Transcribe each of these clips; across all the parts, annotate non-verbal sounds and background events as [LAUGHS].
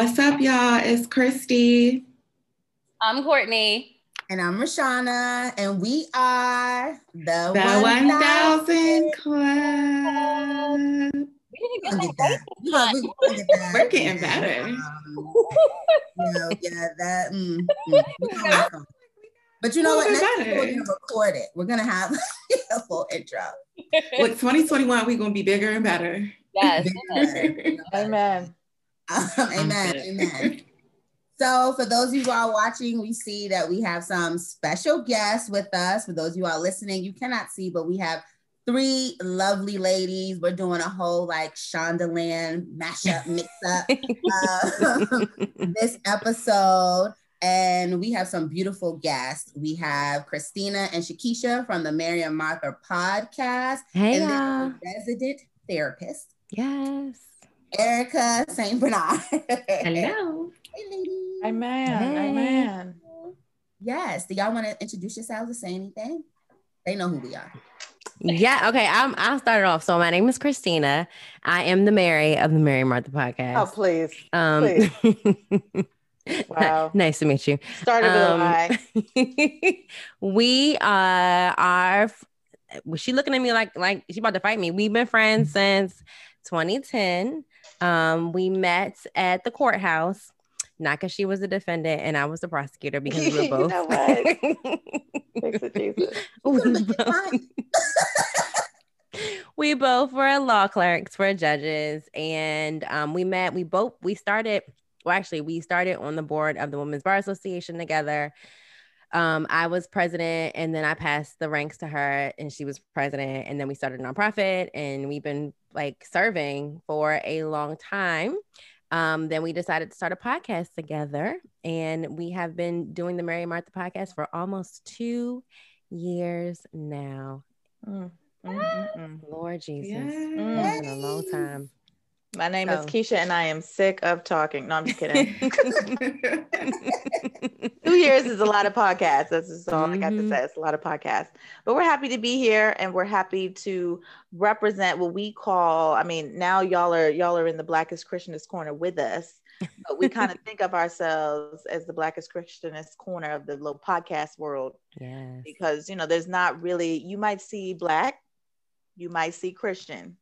What's up, y'all? It's Christy. I'm Courtney. And I'm Rashana, and we are the, the 1000 Club. We didn't get that. Yeah, we, we get that. We're getting better. Um, you know, [LAUGHS] yeah, that. Mm, mm, [LAUGHS] but you know what? Next we're gonna record it. We're gonna have [LAUGHS] a full intro. Like 2021, we're gonna be bigger and better. Yes. Amen. [LAUGHS] Amen. Amen. [LAUGHS] So, for those of you who are watching, we see that we have some special guests with us. For those of you who are listening, you cannot see, but we have three lovely ladies. We're doing a whole like Shondaland mashup mix up [LAUGHS] uh, this episode. And we have some beautiful guests. We have Christina and Shakisha from the Mary and Martha podcast. Hey, and resident therapist. Yes. Erica St. Bernard. Hello. [LAUGHS] Hey, ladies. Amen. Hey. Amen. Yes. Do y'all want to introduce yourselves or say anything? They know who we are. Yeah. Okay. I'm, I'll start it off. So my name is Christina. I am the Mary of the Mary Martha podcast. Oh, please. Um, please. [LAUGHS] Wow. nice to meet you. Started um, [LAUGHS] we uh, are. Was she looking at me like like she about to fight me? We've been friends since 2010. Um, we met at the courthouse, not because she was the defendant and I was the prosecutor because we were [LAUGHS] both. [LAUGHS] we, both [LAUGHS] we both were law clerks for judges, and um, we met. We both we started. Well, actually, we started on the board of the Women's Bar Association together. Um, I was president, and then I passed the ranks to her, and she was president, and then we started a nonprofit, and we've been like serving for a long time. Um, then we decided to start a podcast together, and we have been doing the Mary Martha podcast for almost two years now. Mm, mm, mm, Lord Jesus, it's been a long time. My name is Keisha, and I am sick of talking. No, I'm just kidding. [LAUGHS] Two years is a lot of podcasts. That's just all mm-hmm. I got to mm-hmm. say. It's a lot of podcasts. But we're happy to be here, and we're happy to represent what we call. I mean, now y'all are y'all are in the Blackest Christianist corner with us, but we kind of [LAUGHS] think of ourselves as the Blackest Christianist corner of the little podcast world. Yeah. Because you know, there's not really. You might see black, you might see Christian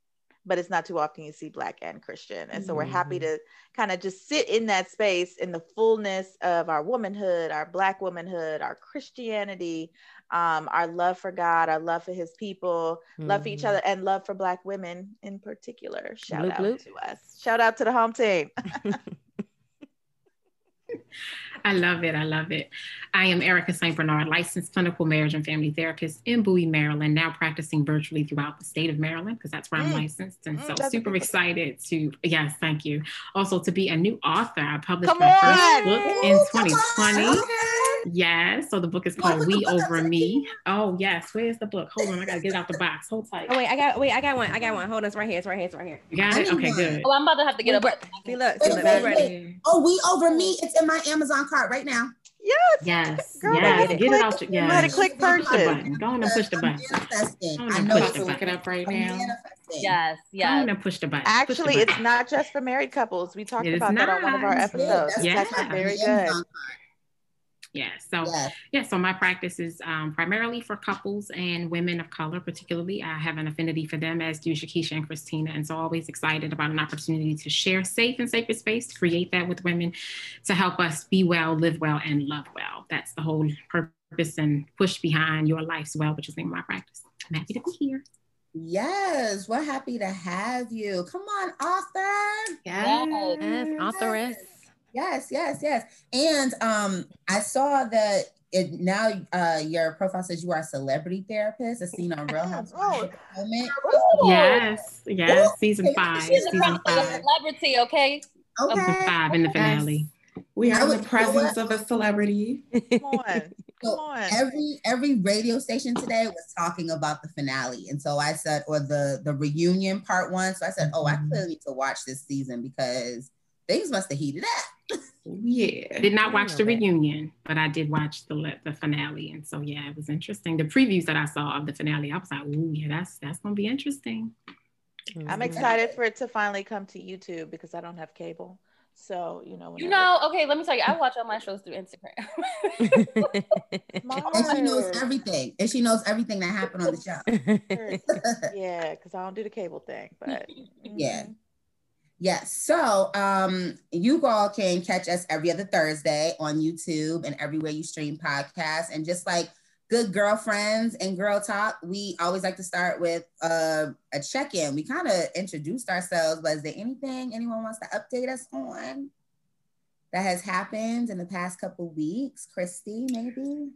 but it's not too often you see black and christian and so we're happy mm-hmm. to kind of just sit in that space in the fullness of our womanhood our black womanhood our christianity um, our love for god our love for his people mm-hmm. love for each mm-hmm. other and love for black women in particular shout bloop, out bloop. to us shout out to the home team [LAUGHS] I love it. I love it. I am Erica St. Bernard, licensed clinical marriage and family therapist in Bowie, Maryland, now practicing virtually throughout the state of Maryland because that's where I'm mm. licensed. And mm, so super excited to, yes, thank you. Also to be a new author. I published Come my on. first book in 2020. Yes. So the book is called We Over Me. Oh yes. Where's the book? Hold on. I gotta get it out the box. Hold tight. Oh wait, I got wait, I got one. I got one. Hold on, it's right here. It's right here. It's right here. You got it? Okay, good. Oh, I'm about to have to get up. See, look, see, look, ready. Oh, we over me. It's in my Amazon cart right now. Yes. Yes. Girl, yes. Get, it out. Yeah. Let it click purchase. Go on and push the button. I know push the look it up right now. Yes. Yes. Go on and push the button. Actually, the button. it's not just for married couples. We talked it about that on one of our episodes. Yeah. That's very good yeah so yes. yeah so my practice is um, primarily for couples and women of color particularly i have an affinity for them as do shakisha and christina and so always excited about an opportunity to share safe and sacred space to create that with women to help us be well live well and love well that's the whole purpose and push behind your life's well which is the name of my practice i'm happy to be here Yes, we're happy to have you. Come on, author. Yes, yes authoress. Yes, yes, yes. And um, I saw that it now uh, your profile says you are a celebrity therapist. As seen on Real Housewives. oh. [LAUGHS] Yes, yes, season five. She's season a five. celebrity, okay? Okay. Season five in the finale. We have the presence of a celebrity. Come on. [LAUGHS] So Come on. every every radio station today was talking about the finale, and so I said, or the the reunion part one. So I said, oh, I mm-hmm. clearly need to watch this season because things must have heated up. yeah. Did not watch the reunion, but I did watch the the finale. And so yeah, it was interesting. The previews that I saw of the finale, I was like, ooh, yeah, that's that's gonna be interesting. I'm excited for it to finally come to YouTube because I don't have cable. So you know, you know, okay. Let me tell you, I watch all my shows through Instagram. [LAUGHS] and she knows everything, and she knows everything that happened on the show. [LAUGHS] yeah, because I don't do the cable thing, but [LAUGHS] yeah. Mm-hmm. Yes. So um, you all can catch us every other Thursday on YouTube and everywhere you stream podcasts. And just like good girlfriends and girl talk, we always like to start with uh, a check in. We kind of introduced ourselves, but is there anything anyone wants to update us on that has happened in the past couple weeks? Christy, maybe?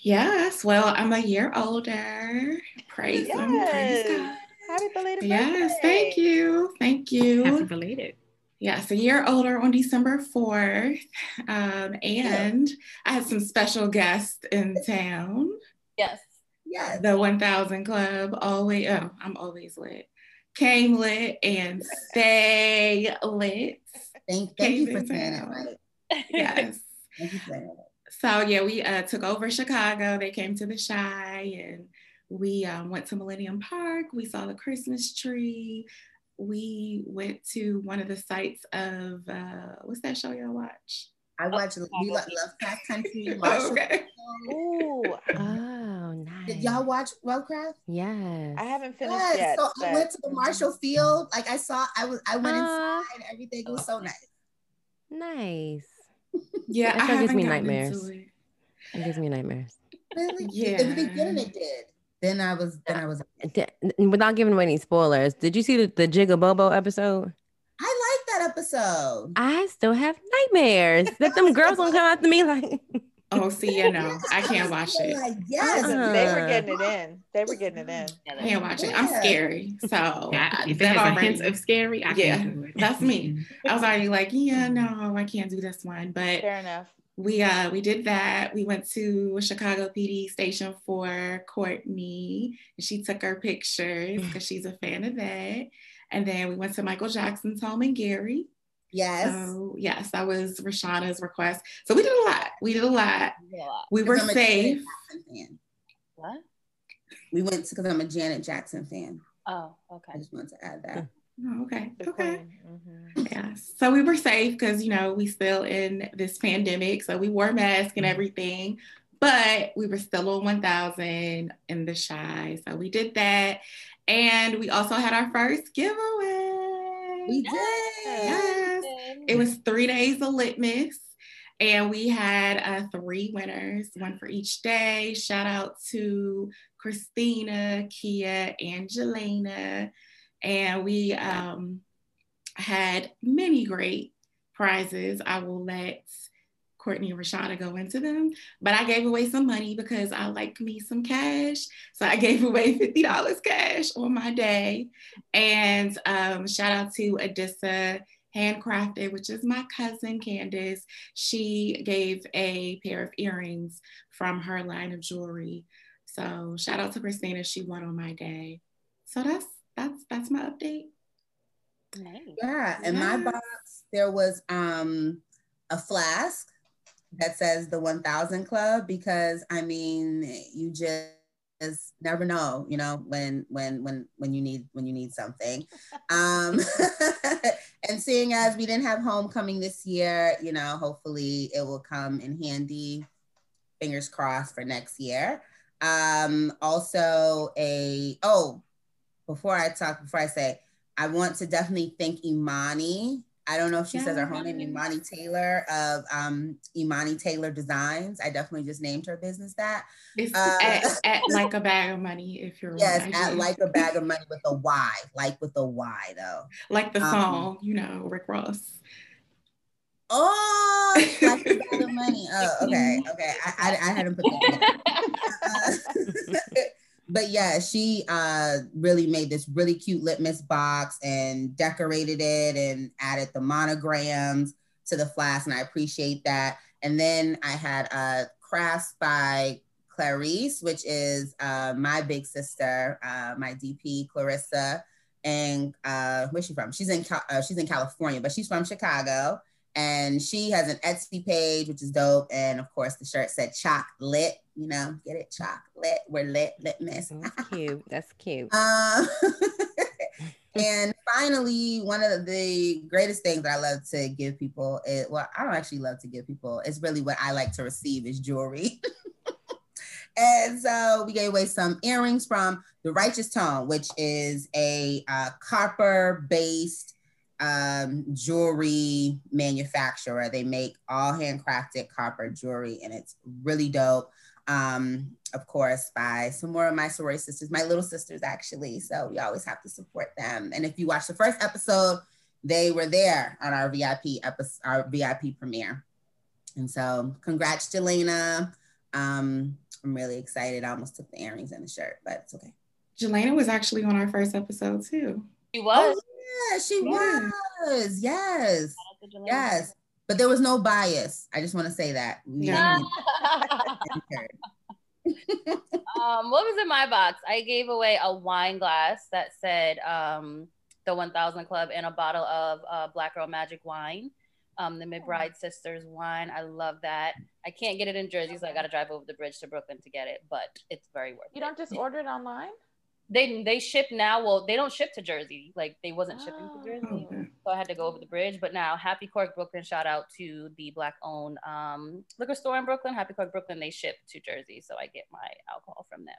Yes. Well, I'm a year older. Praise, yes. Praise God. Happy belated Yes, thank you. Thank you. Happy belated. Yes, a year older on December 4th. Um, and yeah. I had some special guests in town. Yes. Yeah. The 1000 Club, always, oh, I'm always lit. Came lit and stay lit. Thank, thank you for saying that right. Yes. thank you for that. So yeah, we uh, took over Chicago. They came to the Chi and we um, went to Millennium Park. We saw the Christmas tree. We went to one of the sites of uh, what's that show y'all watch? I watched oh, We Love Lovecraft Country. Marshall. [LAUGHS] okay. Ooh. [LAUGHS] Oh, nice. Did y'all watch Lovecraft? Yes. I haven't finished yes. yet. So but... I went to the Marshall Field. Like I saw, I was, I went uh, inside. and Everything was so nice. Nice. [LAUGHS] Yeah, that gives me nightmares. It. it gives me nightmares. Really? Yeah. In the beginning, it did. Then I was then I was without giving away any spoilers. Did you see the, the Jig-a-Bobo episode? I like that episode. I still have nightmares [LAUGHS] that them girls don't come after me like Oh, see, you know, I can't [LAUGHS] watch it. Like, yes, uh-huh. they were getting it in. They were getting it in. I can't watch it. I'm scary. So yeah, if it has already, a hint of scary, I yeah, that's me. I was already like, yeah, no, I can't do this one. But fair enough we uh we did that. We went to Chicago PD station for Courtney. And she took our pictures because she's a fan of that. And then we went to Michael Jackson's home in Gary. Yes. So yes, that was Rashana's request. So we did a lot. We did a lot. We were safe. What? We went to because I'm a Janet Jackson fan. Oh, okay. I just wanted to add that. Oh, okay. Okay. Mm-hmm. Yeah. So we were safe because you know we still in this pandemic, so we wore masks and mm-hmm. everything, but we were still on 1,000 in the Chi. So we did that, and we also had our first giveaway. We did. Yes. It was three days of litmus. And we had uh, three winners, one for each day. Shout out to Christina, Kia, Angelina, and we um, had many great prizes. I will let Courtney and Rashana go into them, but I gave away some money because I like me some cash. So I [LAUGHS] gave away $50 cash on my day. And um, shout out to Adissa Handcrafted, which is my cousin Candace. She gave a pair of earrings from her line of jewelry. So shout out to Christina. She won on my day. So that's that's that's my update. Nice. Yeah, in yes. my box there was um a flask that says the 1000 club because I mean you just never know you know when when when when you need when you need something um [LAUGHS] and seeing as we didn't have homecoming this year you know hopefully it will come in handy fingers crossed for next year um also a oh before I talk, before I say, I want to definitely thank Imani. I don't know if she yes. says her whole name, Imani Taylor of um, Imani Taylor Designs. I definitely just named her business that. It's uh, at, [LAUGHS] at, like a bag of money if you're yes, at like a bag of money with a Y, like with a Y though. Like the um, song, you know, Rick Ross. Oh, like a bag of [LAUGHS] money. Oh, okay, okay. I, I, I hadn't put that. [LAUGHS] But yeah, she uh, really made this really cute litmus box and decorated it and added the monograms to the flask, and I appreciate that. And then I had uh, crafts by Clarice, which is uh, my big sister, uh, my DP Clarissa, and uh, where's she from? She's in uh, she's in California, but she's from Chicago and she has an Etsy page, which is dope. And of course, the shirt said "Choc Lit." You know, get it, "Choc Lit." We're lit, litmus. That's cute. That's cute. Uh, [LAUGHS] [LAUGHS] and finally, one of the greatest things that I love to give people is well, I don't actually love to give people. It's really what I like to receive is jewelry. [LAUGHS] and so we gave away some earrings from the Righteous Tone, which is a uh, copper based um, jewelry manufacturer. They make all handcrafted copper jewelry, and it's really dope. Um, of course, by some more of my sorority sisters, my little sisters actually. So we always have to support them. And if you watch the first episode, they were there on our VIP episode, our VIP premiere. And so, congrats, Jelena. Um, I'm really excited. I almost took the earrings and the shirt, but it's okay. Jelena was actually on our first episode too. She was. Oh, yeah, she yeah. was. Yes. Yes. But there was no bias. I just want to say that. [LAUGHS] Yeah. um, what was in my box? I gave away a wine glass that said um, the 1000 Club and a bottle of uh, Black Girl Magic wine, um, the McBride Sisters wine. I love that. I can't get it in Jersey, so I got to drive over the bridge to Brooklyn to get it, but it's very worth it. You don't just order it online? They they ship now. Well, they don't ship to Jersey. Like they wasn't shipping to Jersey, oh, okay. so I had to go over the bridge. But now, Happy Cork Brooklyn, shout out to the black owned um, liquor store in Brooklyn, Happy Cork Brooklyn. They ship to Jersey, so I get my alcohol from them.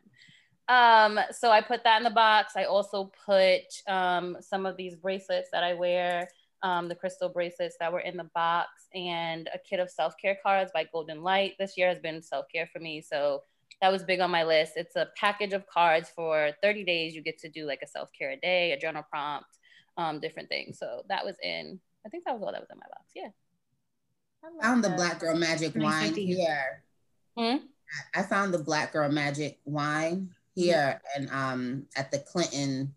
Um, so I put that in the box. I also put um, some of these bracelets that I wear. Um, the crystal bracelets that were in the box and a kit of self-care cards by Golden Light. This year has been self-care for me. So that was big on my list. It's a package of cards for 30 days. You get to do like a self care a day, a journal prompt, um, different things. So that was in, I think that was all that was in my box. Yeah. I found the Black Girl Magic wine here. Hmm? I found the Black Girl Magic wine here and um at the Clinton,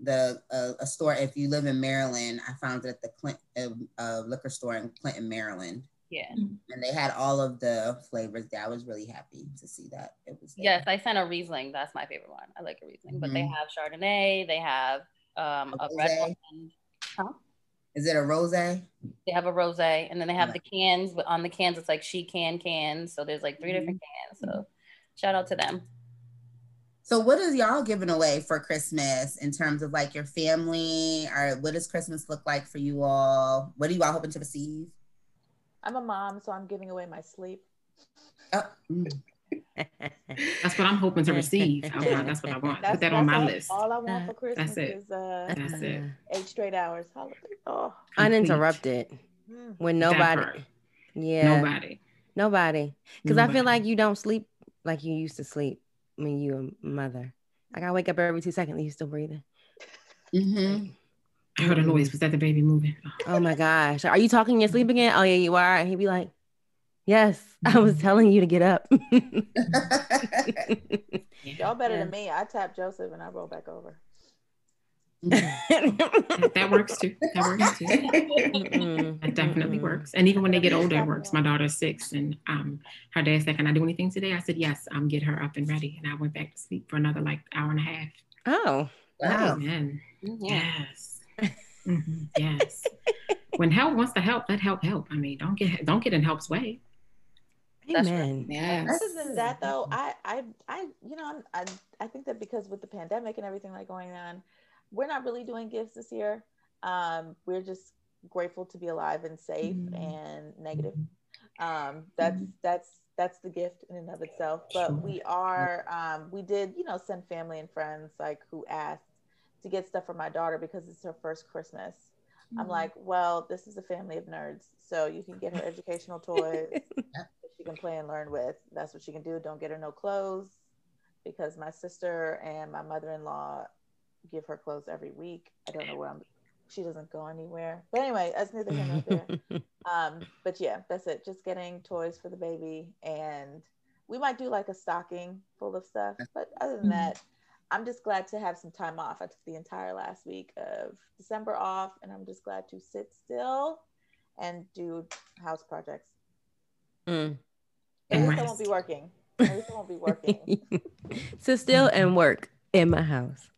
the uh, a store. If you live in Maryland, I found it at the Clinton uh, liquor store in Clinton, Maryland. Yeah. And they had all of the flavors there. I was really happy to see that it was. There. Yes, I sent a Riesling. That's my favorite one. I like a Riesling, mm-hmm. but they mm-hmm. have Chardonnay. They have um, a, a red one. Huh? Is it a rose? They have a rose, and then they have the cans. But on the cans, it's like she can cans. So there's like 3 mm-hmm. different cans. So shout out to them. So what is y'all giving away for Christmas in terms of like your family, or what does Christmas look like for you all? What are you all hoping to receive? I'm a mom, so I'm giving away my sleep. Oh. that's what I'm hoping to receive. that's what I want. That's, Put that on my all, list. All I want for Christmas is uh, that's it. Eight straight hours. Oh. Uninterrupted. Hmm. When nobody. Yeah. Nobody. Nobody. Because I feel like you don't sleep like you used to sleep when you a mother. Like I wake up every two seconds, you still breathing. Mm-hmm. I heard a noise. Was that the baby moving? Oh my gosh. Are you talking in your sleep again? Oh yeah, you are. And he'd be like, Yes, I was telling you to get up. [LAUGHS] Y'all better yeah. than me. I tap Joseph and I roll back over. that works too. That works too. [LAUGHS] Mm-hmm. That definitely works. And even when they get older, it works. My daughter's six, and um, her dad said, "Can I do anything today?" I said, "Yes." I'm um, get her up and ready, and I went back to sleep for another like hour and a half. Oh, wow! Amen. Yes. Mm-hmm. Yes. [LAUGHS] when help wants to help, let help help. I mean, don't get don't get in help's way. Amen. Yes. Other than that, though, I, I, I, you know, I, I think that because with the pandemic and everything like going on, we're not really doing gifts this year. Um, we're just grateful to be alive and safe mm-hmm. and negative. Um, that's mm-hmm. that's that's the gift in and of itself. But sure. we are, um, we did, you know, send family and friends like who asked to get stuff for my daughter because it's her first Christmas. Mm-hmm. I'm like, well, this is a family of nerds. So you can get her [LAUGHS] educational toys that she can play and learn with. That's what she can do. Don't get her no clothes because my sister and my mother in law give her clothes every week. I don't know where I'm she doesn't go anywhere. But anyway, that's neither here nor there. [LAUGHS] um, but yeah, that's it. Just getting toys for the baby and we might do like a stocking full of stuff. But other than mm-hmm. that, I'm just glad to have some time off. I took the entire last week of December off, and I'm just glad to sit still and do house projects. Mm. At least I won't be working. At least I won't be working. [LAUGHS] sit still and work in my house.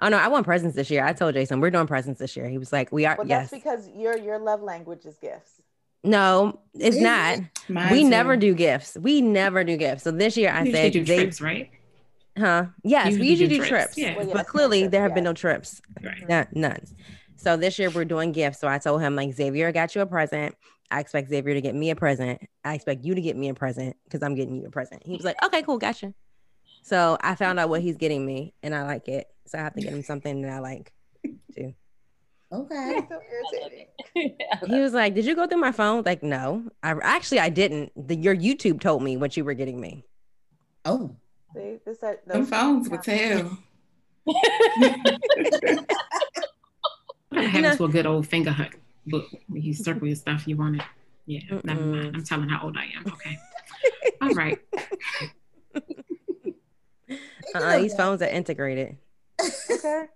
Oh no, I want presents this year. I told Jason we're doing presents this year. He was like, "We are." Well, yes. that's because your your love language is gifts. No, it's not. we too. never do gifts. We never do gifts. So this year I said, do trips, right? Huh? Yes, we usually do trips, trips. Yeah. Well, yes, but clearly trips, there have been no trips. Right. Not, none. So this year we're doing gifts. So I told him like Xavier got you a present. I expect Xavier to get me a present. I expect you to get me a present because I'm getting you a present. He was like, okay, cool, gotcha. So I found out what he's getting me and I like it. So I have to get him something that I like too. Okay. [LAUGHS] he was like, "Did you go through my phone?" Like, no. I actually I didn't. The, your YouTube told me what you were getting me. Oh. See, this that those phones would tell. What happens to a good old Fingerhut book when you [LAUGHS] circle your stuff you wanted? Yeah, Mm-mm. never mind. I'm telling how old I am. Okay. [LAUGHS] All right. Uh-uh, these phones are integrated. Okay.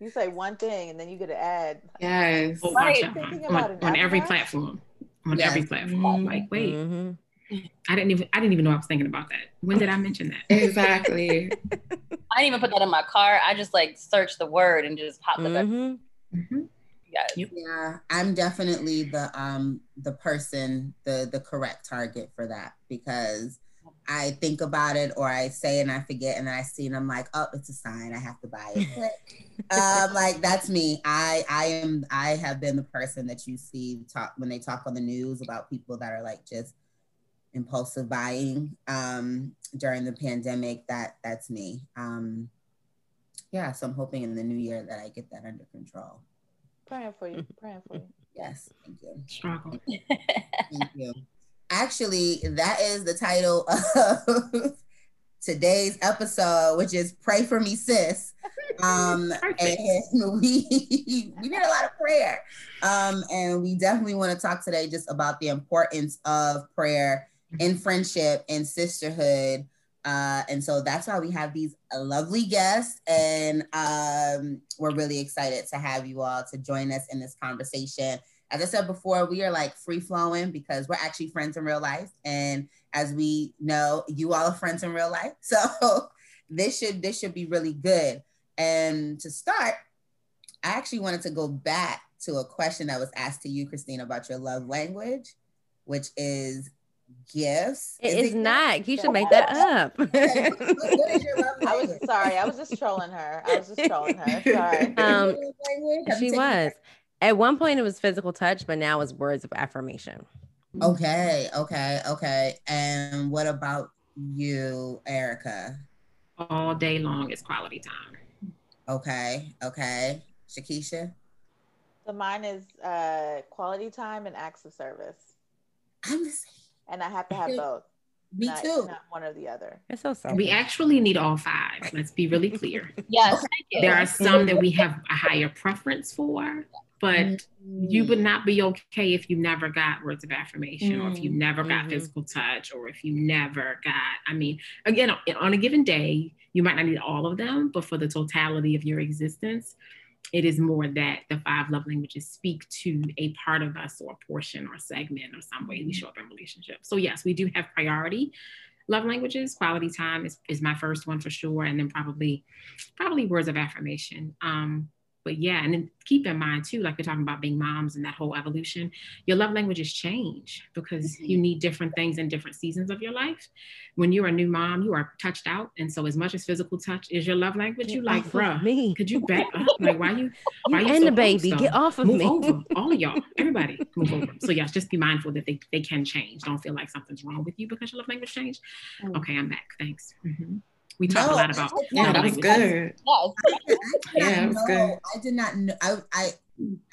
You say one thing and then you get to add. Yes. Oh, right. on, on every platform. On yes. every platform. Mm-hmm. Like, wait. Mm-hmm. I didn't even I didn't even know I was thinking about that. When did I mention that? Exactly. [LAUGHS] I didn't even put that in my car. I just like searched the word and just popped mm-hmm. it. Mm-hmm. Yes. Yeah, I'm definitely the um the person, the the correct target for that because I think about it or I say and I forget and then I see and I'm like, oh, it's a sign. I have to buy it. [LAUGHS] um, like that's me. I I am I have been the person that you see talk when they talk on the news about people that are like just impulsive buying um, during the pandemic. That that's me. Um, yeah, so I'm hoping in the new year that I get that under control. Praying for you. [LAUGHS] Praying for you. Yes, thank you. Struggle. [LAUGHS] thank you. Actually, that is the title of [LAUGHS] today's episode, which is "Pray for Me, Sis." Um, and we we need a lot of prayer, um, and we definitely want to talk today just about the importance of prayer in friendship and sisterhood. Uh, and so that's why we have these lovely guests, and um, we're really excited to have you all to join us in this conversation. As I said before, we are like free flowing because we're actually friends in real life, and as we know, you all are friends in real life. [LAUGHS] So this should this should be really good. And to start, I actually wanted to go back to a question that was asked to you, Christine, about your love language, which is gifts. It is, is it not. You should make that up. [LAUGHS] I was sorry. I was just trolling her. I was just trolling her. Sorry. [LAUGHS] Um, she was. At one point, it was physical touch, but now it's words of affirmation. Okay. Okay. Okay. And what about you, Erica? All day long is quality time. Okay. Okay. Shakisha? So mine is uh, quality time and acts of service. I'm the same and I have to have both. Me not, too. Not one or the other. It's so sad. We actually need all five. Let's be really clear. [LAUGHS] yes. There are some that we have a higher preference for, but mm-hmm. you would not be okay if you never got words of affirmation mm-hmm. or if you never got mm-hmm. physical touch or if you never got, I mean, again, on a given day, you might not need all of them, but for the totality of your existence, it is more that the five love languages speak to a part of us or a portion or segment or some way we mm-hmm. show up in relationships. So yes, we do have priority love languages. Quality time is, is my first one for sure. And then probably, probably words of affirmation. Um, but yeah, and then keep in mind too, like we're talking about being moms and that whole evolution, your love languages change because mm-hmm. you need different things in different seasons of your life. When you're a new mom, you are touched out. And so as much as physical touch is your love language, you like, bruh, me. could you back up? [LAUGHS] Like why you why you, you and so the baby, get off of move me. Over. All of y'all, [LAUGHS] everybody move over. So yes, just be mindful that they, they can change. Don't feel like something's wrong with you because your love language changed. Mm. Okay, I'm back. Thanks. Mm-hmm. We talked no, a lot about. [LAUGHS] Yeah, that was good. yeah, it was good. I did not know. I, I,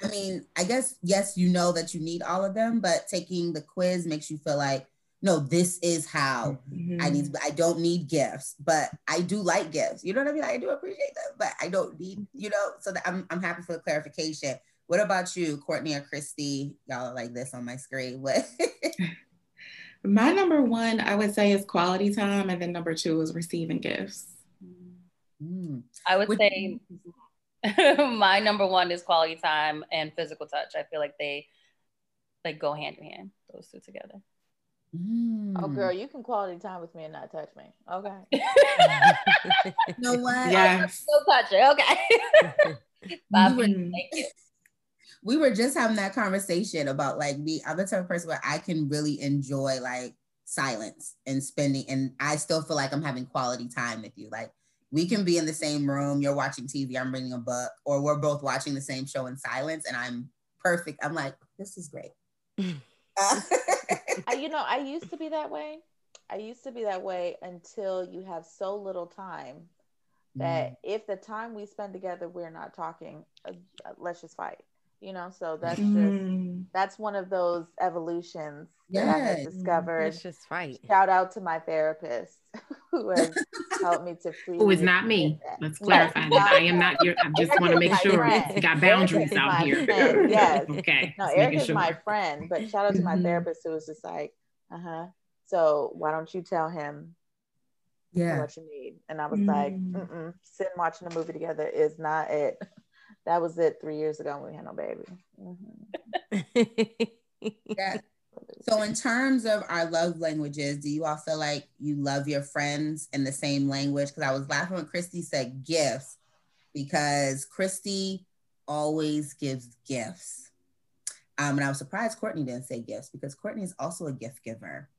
I mean, I guess yes, you know that you need all of them, but taking the quiz makes you feel like, no, this is how mm-hmm. I need. I don't need gifts, but I do like gifts. You know what I mean? I do appreciate them, but I don't need. You know, so that I'm I'm happy for the clarification. What about you, Courtney or Christy? Y'all are like this on my screen. What? [LAUGHS] My number one, I would say, is quality time, and then number two is receiving gifts. Mm. I would say [LAUGHS] my number one is quality time and physical touch. I feel like they like go hand in hand, those two together. Mm. Oh, girl, you can quality time with me and not touch me. Okay. [LAUGHS] you know what? Yes. No touch it. Okay. [LAUGHS] Bobby, thank you we were just having that conversation about like me. I'm the type of person where I can really enjoy like silence and spending, and I still feel like I'm having quality time with you. Like we can be in the same room. You're watching TV, I'm reading a book, or we're both watching the same show in silence, and I'm perfect. I'm like, this is great. [LAUGHS] uh, you know, I used to be that way. I used to be that way until you have so little time that mm. if the time we spend together we're not talking, uh, uh let's just fight. You know, so that's mm. just that's one of those evolutions yes. that I discovered. Let's just right Shout out to my therapist [LAUGHS] who has helped me to free. Who is not me? Let's clarify that. I am not your. I just want to make sure you got boundaries out here. Friend. [LAUGHS] Yes. okay. No, Eric is sure. my friend, but shout out to my mm-hmm. therapist who was just like, uh huh. So why don't you tell him? Yeah. What you need, and I was mm. like, Mm-mm. sitting watching a movie together is not it. That was it three years ago when we had no baby. Mm-hmm. [LAUGHS] yeah. So, in terms of our love languages, do you all feel like you love your friends in the same language? Because I was laughing when Christy said gifts, because Christy always gives gifts. Um, and I was surprised Courtney didn't say gifts because Courtney is also a gift giver.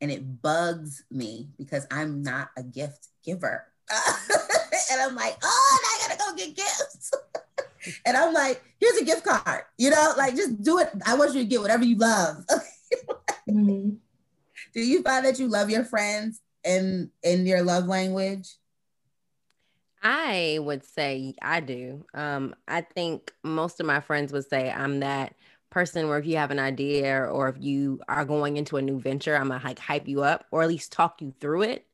And it bugs me because I'm not a gift giver. [LAUGHS] and I'm like, oh, I gotta go get gifts. [LAUGHS] [LAUGHS] and I'm like, here's a gift card, you know, like just do it. I want you to get whatever you love. [LAUGHS] mm-hmm. Do you find that you love your friends in in your love language? I would say I do. Um, I think most of my friends would say I'm that person where if you have an idea or if you are going into a new venture, I'm gonna like hype you up or at least talk you through it.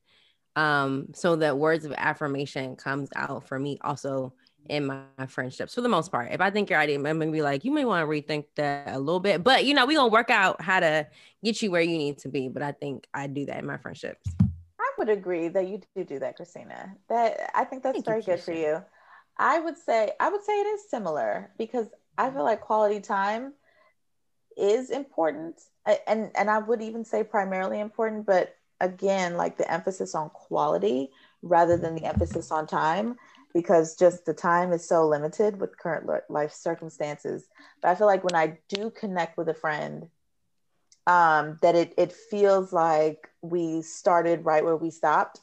Um, so that words of affirmation comes out for me also in my, friendships for the most part. If I think your idea, I'm gonna be like, you may want to rethink that a little bit, but you know, we gonna work out how to get you where you need to be. But I think I do that in my friendships. I would agree that you do do that, Christina. That I think that's Thank very you, good for you. I would say I would say it is similar because I feel like quality time is important, and and I would even say primarily important, but again, like the emphasis on quality rather than the emphasis on time because just the time is so limited with current life circumstances. But I feel like when I do connect with a friend, um, that it it feels like we started right where we stopped,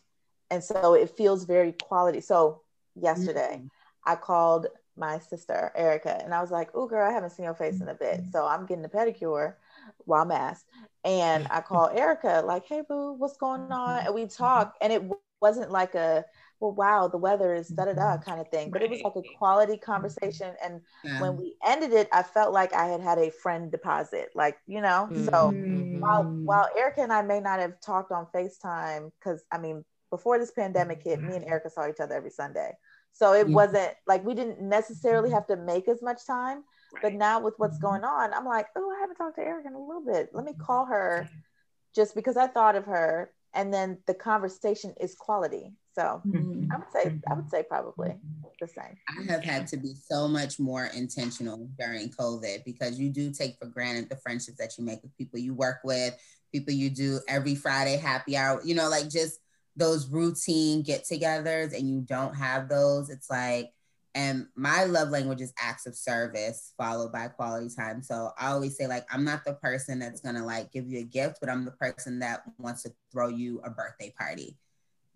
and so it feels very quality. So yesterday, mm-hmm. I called my sister Erica, and I was like, "Oh, girl, I haven't seen your face in a bit, so I'm getting a pedicure while masked." And I call [LAUGHS] Erica, like, "Hey, boo, what's going on?" And we talk, and it wasn't like a well, wow, the weather is da da da kind of thing. But it was like a quality conversation. And yeah. when we ended it, I felt like I had had a friend deposit, like, you know? Mm-hmm. So while, while Erica and I may not have talked on FaceTime, because I mean, before this pandemic hit, me and Erica saw each other every Sunday. So it yeah. wasn't like we didn't necessarily have to make as much time. Right. But now with what's mm-hmm. going on, I'm like, oh, I haven't talked to Erica in a little bit. Let me call her just because I thought of her. And then the conversation is quality. So mm-hmm. I would say I would say probably the same. I have had to be so much more intentional during COVID because you do take for granted the friendships that you make with people you work with, people you do every Friday happy hour, you know, like just those routine get-togethers and you don't have those. It's like and my love language is acts of service followed by quality time. So I always say, like, I'm not the person that's gonna like give you a gift, but I'm the person that wants to throw you a birthday party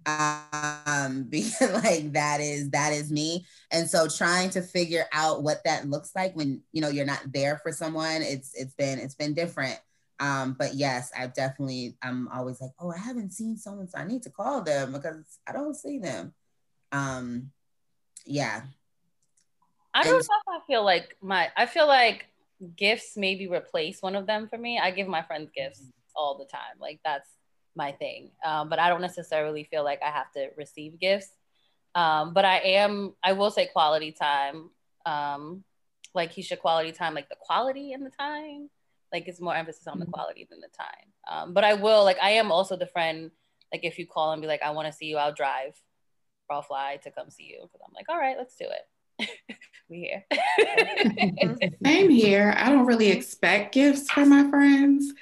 um [LAUGHS] because like that is that is me. And so trying to figure out what that looks like when you know you're not there for someone it's it's been it's been different. Um but yes i've definitely i'm always like oh i haven't seen someone so i need to call them because i don't see them. Um yeah. I don't and, know if i feel like my i feel like gifts maybe replace one of them for me. I give my friends gifts all the time. Like that's my thing. Um, but I don't necessarily feel like I have to receive gifts. Um, but I am, I will say quality time. Um, like Keisha quality time, like the quality and the time. Like it's more emphasis on the mm-hmm. quality than the time. Um, but I will, like, I am also the friend, like if you call and be like, I want to see you, I'll drive or I'll fly to come see you. Cause I'm like, all right, let's do it. [LAUGHS] we here. [LAUGHS] Same here. I don't really expect gifts from my friends.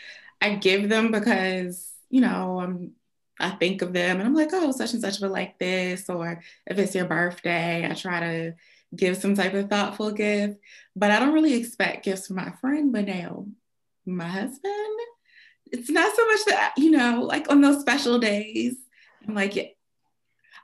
I give them because you know, I'm I think of them and I'm like, oh, such and such would like this. Or if it's your birthday, I try to give some type of thoughtful gift. But I don't really expect gifts from my friend. But now, my husband, it's not so much that, you know, like on those special days, I'm like, yeah.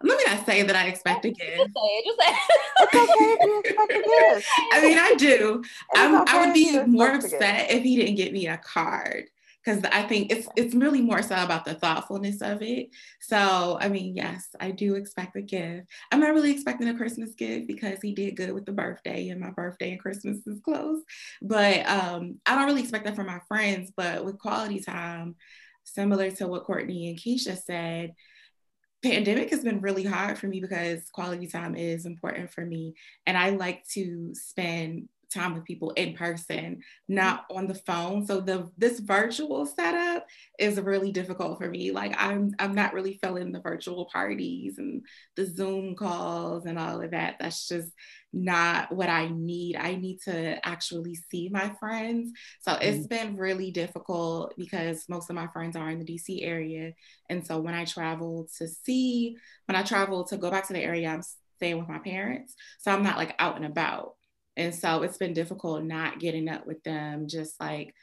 let me not say that I expect a gift. Just say it. Just say [LAUGHS] it's okay if you expect a gift. I mean, I do. Okay I would be more upset if he didn't get me a card because I think it's it's really more so about the thoughtfulness of it. So I mean, yes, I do expect a gift. I'm not really expecting a Christmas gift because he did good with the birthday, and my birthday and Christmas is close. But um, I don't really expect that from my friends. But with quality time, similar to what Courtney and Keisha said, pandemic has been really hard for me because quality time is important for me and i like to spend time with people in person, not on the phone. So the this virtual setup is really difficult for me. Like I'm I'm not really feeling the virtual parties and the Zoom calls and all of that. That's just not what I need. I need to actually see my friends. So it's mm-hmm. been really difficult because most of my friends are in the DC area. And so when I travel to see, when I travel to go back to the area, I'm staying with my parents. So I'm not like out and about. And so it's been difficult not getting up with them, just like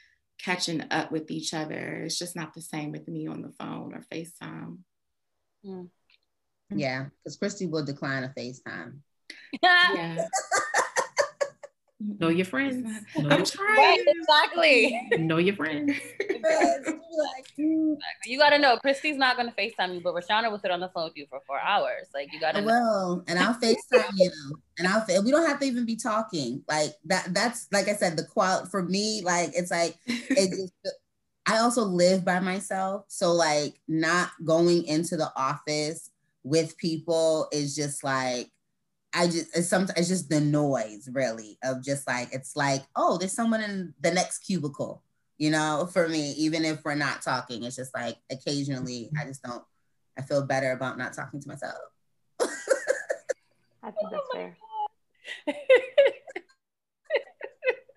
catching up with each other. It's just not the same with me on the phone or FaceTime. Mm. Yeah, because Christy will decline a FaceTime. yeah. [LAUGHS] Know your friends. Know I'm trying. Right, exactly. Know your friends. [LAUGHS] Mm. you gotta know, Christy's not gonna FaceTime you, but Rashana will sit on the phone with you for four hours. Like you gotta. Well, and I'll FaceTime you, and I'll. We don't have to even be talking. Like that. That's like I said. The qual for me, like it's like it [LAUGHS] just. I also live by myself, so like not going into the office with people is just like I just it's sometimes it's just the noise really of just like it's like oh there's someone in the next cubicle you know for me even if we're not talking it's just like occasionally I just don't I feel better about not talking to myself. [LAUGHS] I think that's oh fair. [LAUGHS]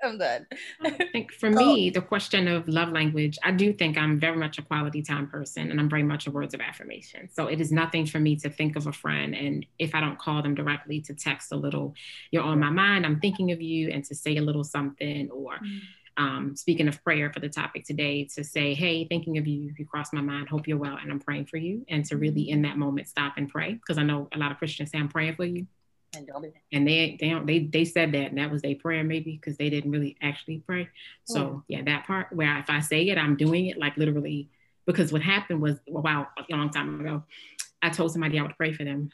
[LAUGHS] I'm done. I think for [LAUGHS] me, the question of love language, I do think I'm very much a quality time person and I'm very much a words of affirmation. So it is nothing for me to think of a friend and if I don't call them directly to text a little, you're on my mind, I'm thinking of you, and to say a little something or mm. um, speaking of prayer for the topic today, to say, hey, thinking of you, you cross my mind, hope you're well, and I'm praying for you. And to really in that moment stop and pray. Because I know a lot of Christians say, I'm praying for you and don't be and they they don't, they they said that and that was their prayer maybe because they didn't really actually pray so yeah. yeah that part where if i say it i'm doing it like literally because what happened was a while a long time ago i told somebody i would pray for them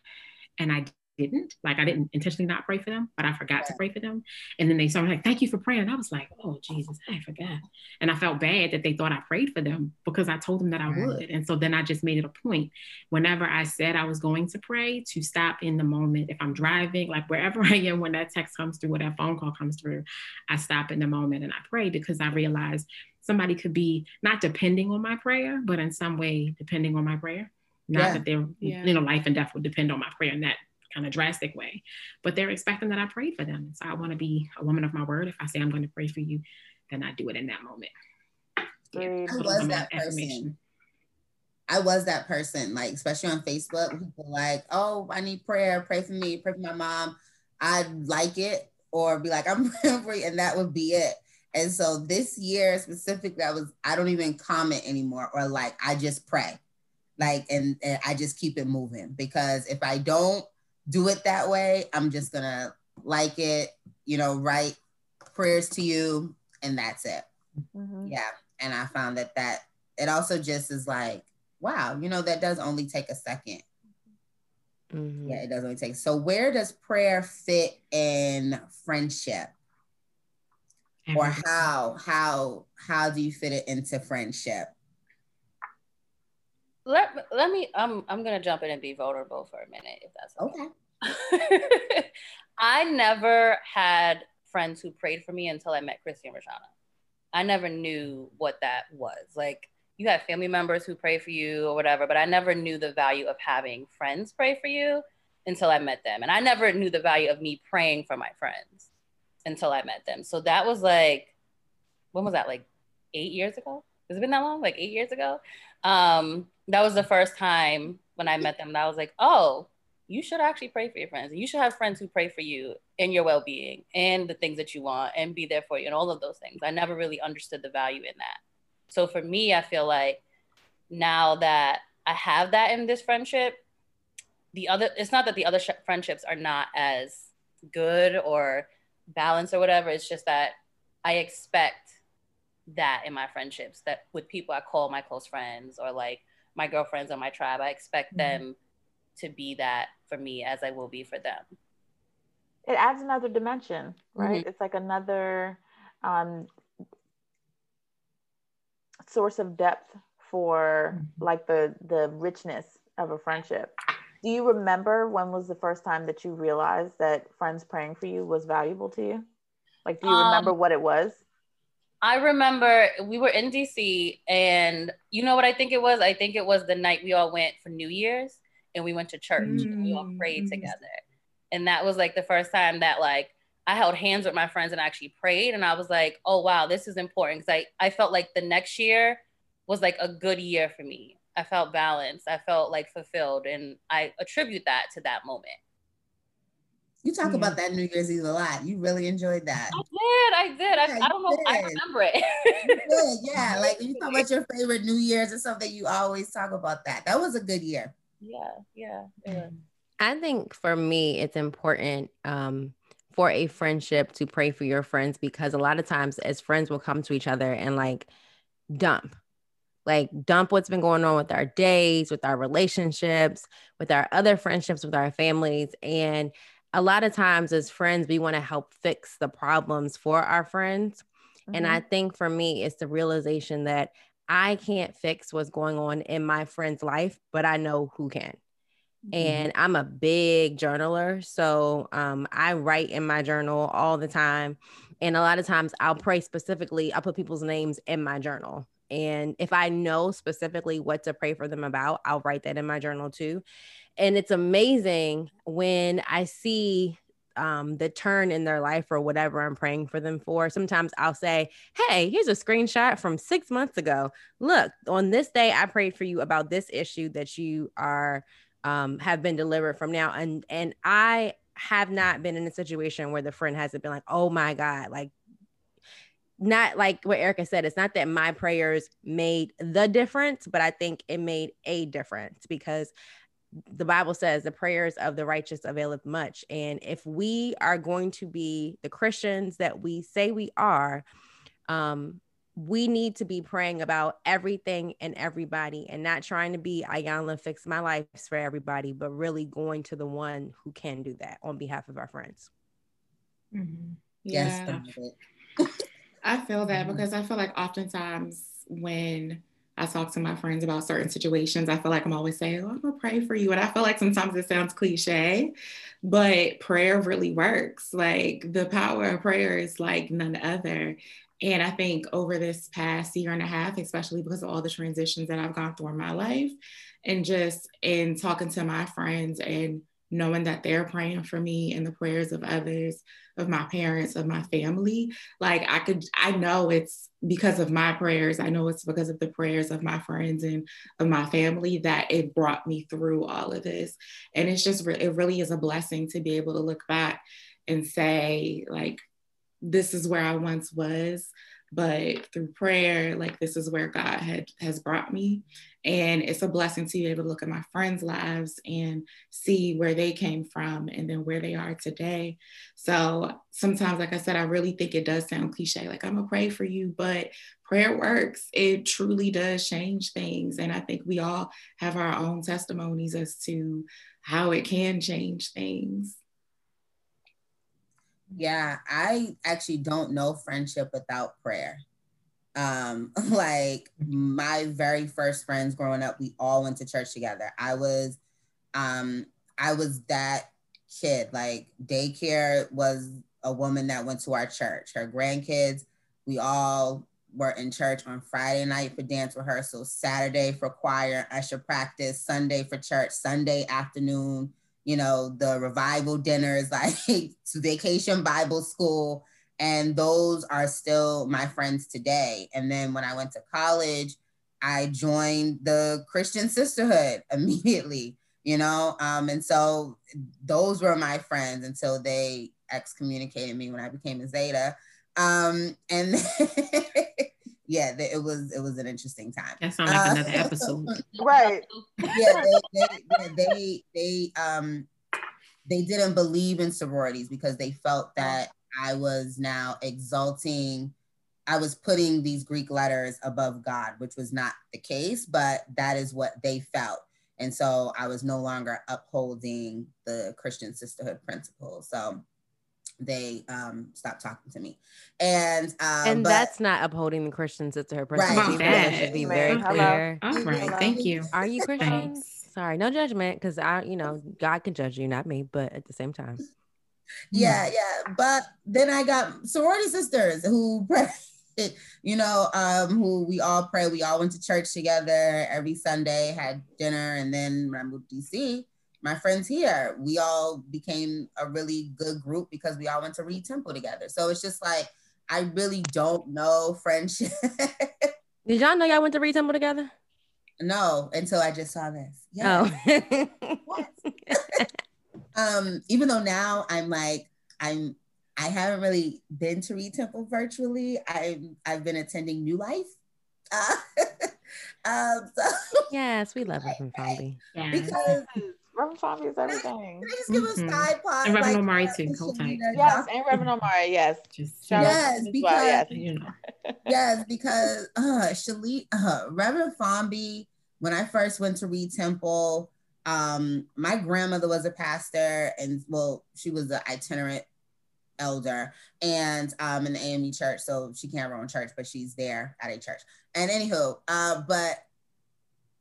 and i didn't. Like I didn't intentionally not pray for them, but I forgot to pray for them. And then they started like, thank you for praying. And I was like, oh Jesus, I forgot. And I felt bad that they thought I prayed for them because I told them that I would. And so then I just made it a point whenever I said I was going to pray to stop in the moment. If I'm driving, like wherever [LAUGHS] I am, when that text comes through, or that phone call comes through, I stop in the moment and I pray because I realize somebody could be not depending on my prayer, but in some way depending on my prayer. Not yeah. that their yeah. you know life and death would depend on my prayer in that kind of drastic way, but they're expecting that I prayed for them. So I want to be a woman of my word. If I say I'm going to pray for you, then I do it in that moment. Yeah, I was that person. I was that person, like especially on Facebook, people like, oh, I need prayer, pray for me, pray for my mom. I'd like it or be like, I'm [LAUGHS] praying for you, and that would be it. And so this year specifically, I was I don't even comment anymore or like I just pray. Like and, and I just keep it moving because if I don't do it that way, I'm just gonna like it, you know, write prayers to you, and that's it. Mm-hmm. Yeah. And I found that that it also just is like, wow, you know, that does only take a 2nd mm-hmm. Yeah, it does only take. So where does prayer fit in friendship? Or how how how do you fit it into friendship? Let let me I'm I'm gonna jump in and be vulnerable for a minute if that's okay. okay. [LAUGHS] I never had friends who prayed for me until I met Christy and Rashana. I never knew what that was. Like you have family members who pray for you or whatever, but I never knew the value of having friends pray for you until I met them. And I never knew the value of me praying for my friends until I met them. So that was like, when was that? Like eight years ago? Has it been that long? Like eight years ago? Um, that was the first time when I met them that I was like, oh, you should actually pray for your friends. You should have friends who pray for you and your well being and the things that you want and be there for you and all of those things. I never really understood the value in that. So for me, I feel like now that I have that in this friendship, the other it's not that the other sh- friendships are not as good or balanced or whatever it's just that i expect that in my friendships that with people i call my close friends or like my girlfriends or my tribe i expect mm-hmm. them to be that for me as i will be for them it adds another dimension right mm-hmm. it's like another um, source of depth for mm-hmm. like the the richness of a friendship do you remember when was the first time that you realized that friends praying for you was valuable to you? Like, do you um, remember what it was? I remember we were in DC, and you know what I think it was? I think it was the night we all went for New Year's and we went to church mm. and we all prayed mm. together. And that was like the first time that like I held hands with my friends and actually prayed. And I was like, oh wow, this is important. Cause I, I felt like the next year was like a good year for me. I felt balanced. I felt like fulfilled. And I attribute that to that moment. You talk about that New Year's Eve a lot. You really enjoyed that. I did. I did. I, I don't know. Did. I remember it. did, [LAUGHS] yeah. Like you talk about your favorite New Year's or something, you always talk about that. That was a good year. Yeah. Yeah. yeah. I think for me, it's important um, for a friendship to pray for your friends because a lot of times, as friends, will come to each other and like dump like dump what's been going on with our days, with our relationships, with our other friendships, with our families. And a lot of times as friends, we want to help fix the problems for our friends. Mm-hmm. And I think for me, it's the realization that I can't fix what's going on in my friend's life, but I know who can. Mm-hmm. And I'm a big journaler. So um, I write in my journal all the time. And a lot of times I'll pray specifically, I'll put people's names in my journal. And if I know specifically what to pray for them about, I'll write that in my journal too. And it's amazing when I see um, the turn in their life or whatever I'm praying for them for. Sometimes I'll say, Hey, here's a screenshot from six months ago. Look, on this day, I prayed for you about this issue that you are um, have been delivered from now. And and I have not been in a situation where the friend hasn't been like, oh my God, like not like what Erica said, it's not that my prayers made the difference, but I think it made a difference because the Bible says the prayers of the righteous availeth much. And if we are going to be the Christians that we say we are, um, we need to be praying about everything and everybody and not trying to be Iyanla fix my life for everybody, but really going to the one who can do that on behalf of our friends. Mm-hmm. Yeah. Yes. [LAUGHS] I feel that mm-hmm. because I feel like oftentimes when I talk to my friends about certain situations, I feel like I'm always saying, oh, I'm gonna pray for you. And I feel like sometimes it sounds cliche, but prayer really works. Like the power of prayer is like none other. And I think over this past year and a half, especially because of all the transitions that I've gone through in my life, and just in talking to my friends and knowing that they're praying for me and the prayers of others, of my parents, of my family. Like I could, I know it's because of my prayers. I know it's because of the prayers of my friends and of my family that it brought me through all of this. And it's just, it really is a blessing to be able to look back and say, like, this is where I once was but through prayer like this is where god had has brought me. And it's a blessing to be able to look at my friends lives and see where they came from and then where they are today. So sometimes like i said i really think it does sound cliche like i'm gonna pray for you but prayer works. It truly does change things. And i think we all have our own testimonies as to how it can change things yeah, I actually don't know friendship without prayer. Um, [LAUGHS] like my very first friends growing up, we all went to church together. I was um I was that kid. Like daycare was a woman that went to our church. Her grandkids, we all were in church on Friday night for dance rehearsal, Saturday for choir, usher practice, Sunday for church, Sunday afternoon you know, the revival dinners, [LAUGHS] like vacation Bible school. And those are still my friends today. And then when I went to college, I joined the Christian sisterhood [LAUGHS] immediately, you know? Um, and so those were my friends until they excommunicated me when I became a Zeta. Um, and [LAUGHS] yeah, they, it was it was an interesting time. That sounds like uh, another [LAUGHS] episode, right? Yeah, they they, they they um they didn't believe in sororities because they felt that I was now exalting. I was putting these Greek letters above God, which was not the case, but that is what they felt. And so I was no longer upholding the Christian sisterhood principle. So they um stopped talking to me. And um and but, that's not upholding the christian sisterhood principle right. that should be very clear. All right. Hello. thank you. Are you christian? Sorry no judgment because i you know god can judge you not me but at the same time. Yeah yeah but then i got sorority sisters who you know, um, who we all pray. We all went to church together every Sunday, had dinner, and then when I moved to DC, my friends here, we all became a really good group because we all went to Reid Temple together. So it's just like I really don't know friendship. [LAUGHS] Did y'all know y'all went to Reid Temple together? No, until I just saw this. Yeah. Oh. [LAUGHS] um, even though now I'm like, I'm I haven't really been to Reid Temple virtually. I've I've been attending New Life. Uh, [LAUGHS] um, so, yes, we love Reverend Fomby. Yeah. Because Reverend Fomby is everything. Can I just give mm-hmm. a side part. And Reverend like, Omari too, tight. Yes, and Reverend Omari, yes. Just yes, because well, yes. You know. [LAUGHS] yes, because uh Shalit, uh, Reverend Fomby, when I first went to Reid Temple, um, my grandmother was a pastor, and well, she was an itinerant elder and um in the AME church. So she can't run church, but she's there at a church. And anywho, uh, but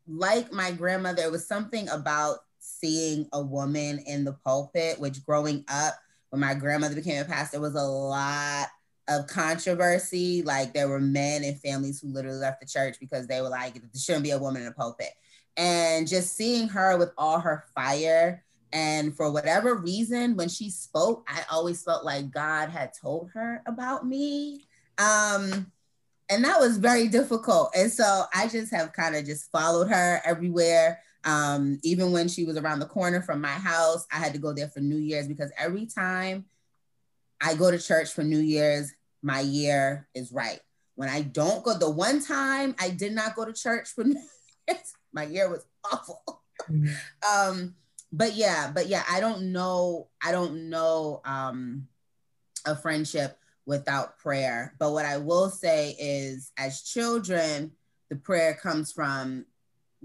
like my grandmother, it was something about seeing a woman in the pulpit, which growing up when my grandmother became a pastor was a lot of controversy. Like there were men and families who literally left the church because they were like, there shouldn't be a woman in the pulpit. And just seeing her with all her fire and for whatever reason, when she spoke, I always felt like God had told her about me. Um, and that was very difficult. And so I just have kind of just followed her everywhere. Um, even when she was around the corner from my house, I had to go there for New Year's because every time I go to church for New Year's, my year is right. When I don't go, the one time I did not go to church for [LAUGHS] New Year's, my year was awful. Mm-hmm. Um, but yeah, but yeah, I don't know. I don't know um, a friendship without prayer. But what I will say is, as children, the prayer comes from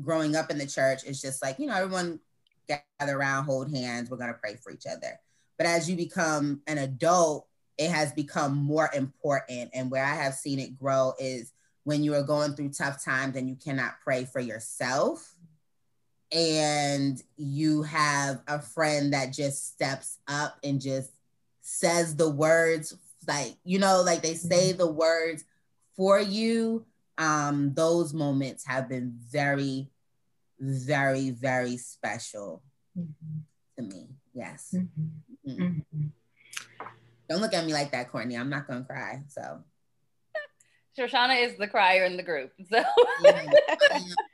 growing up in the church. It's just like you know, everyone gather around, hold hands. We're gonna pray for each other. But as you become an adult, it has become more important. And where I have seen it grow is when you are going through tough times and you cannot pray for yourself and you have a friend that just steps up and just says the words like you know like they say mm-hmm. the words for you um those moments have been very very very special mm-hmm. to me yes mm-hmm. mm-hmm. don't look at me like that courtney i'm not gonna cry so [LAUGHS] Shoshana is the crier in the group. [LAUGHS] So I,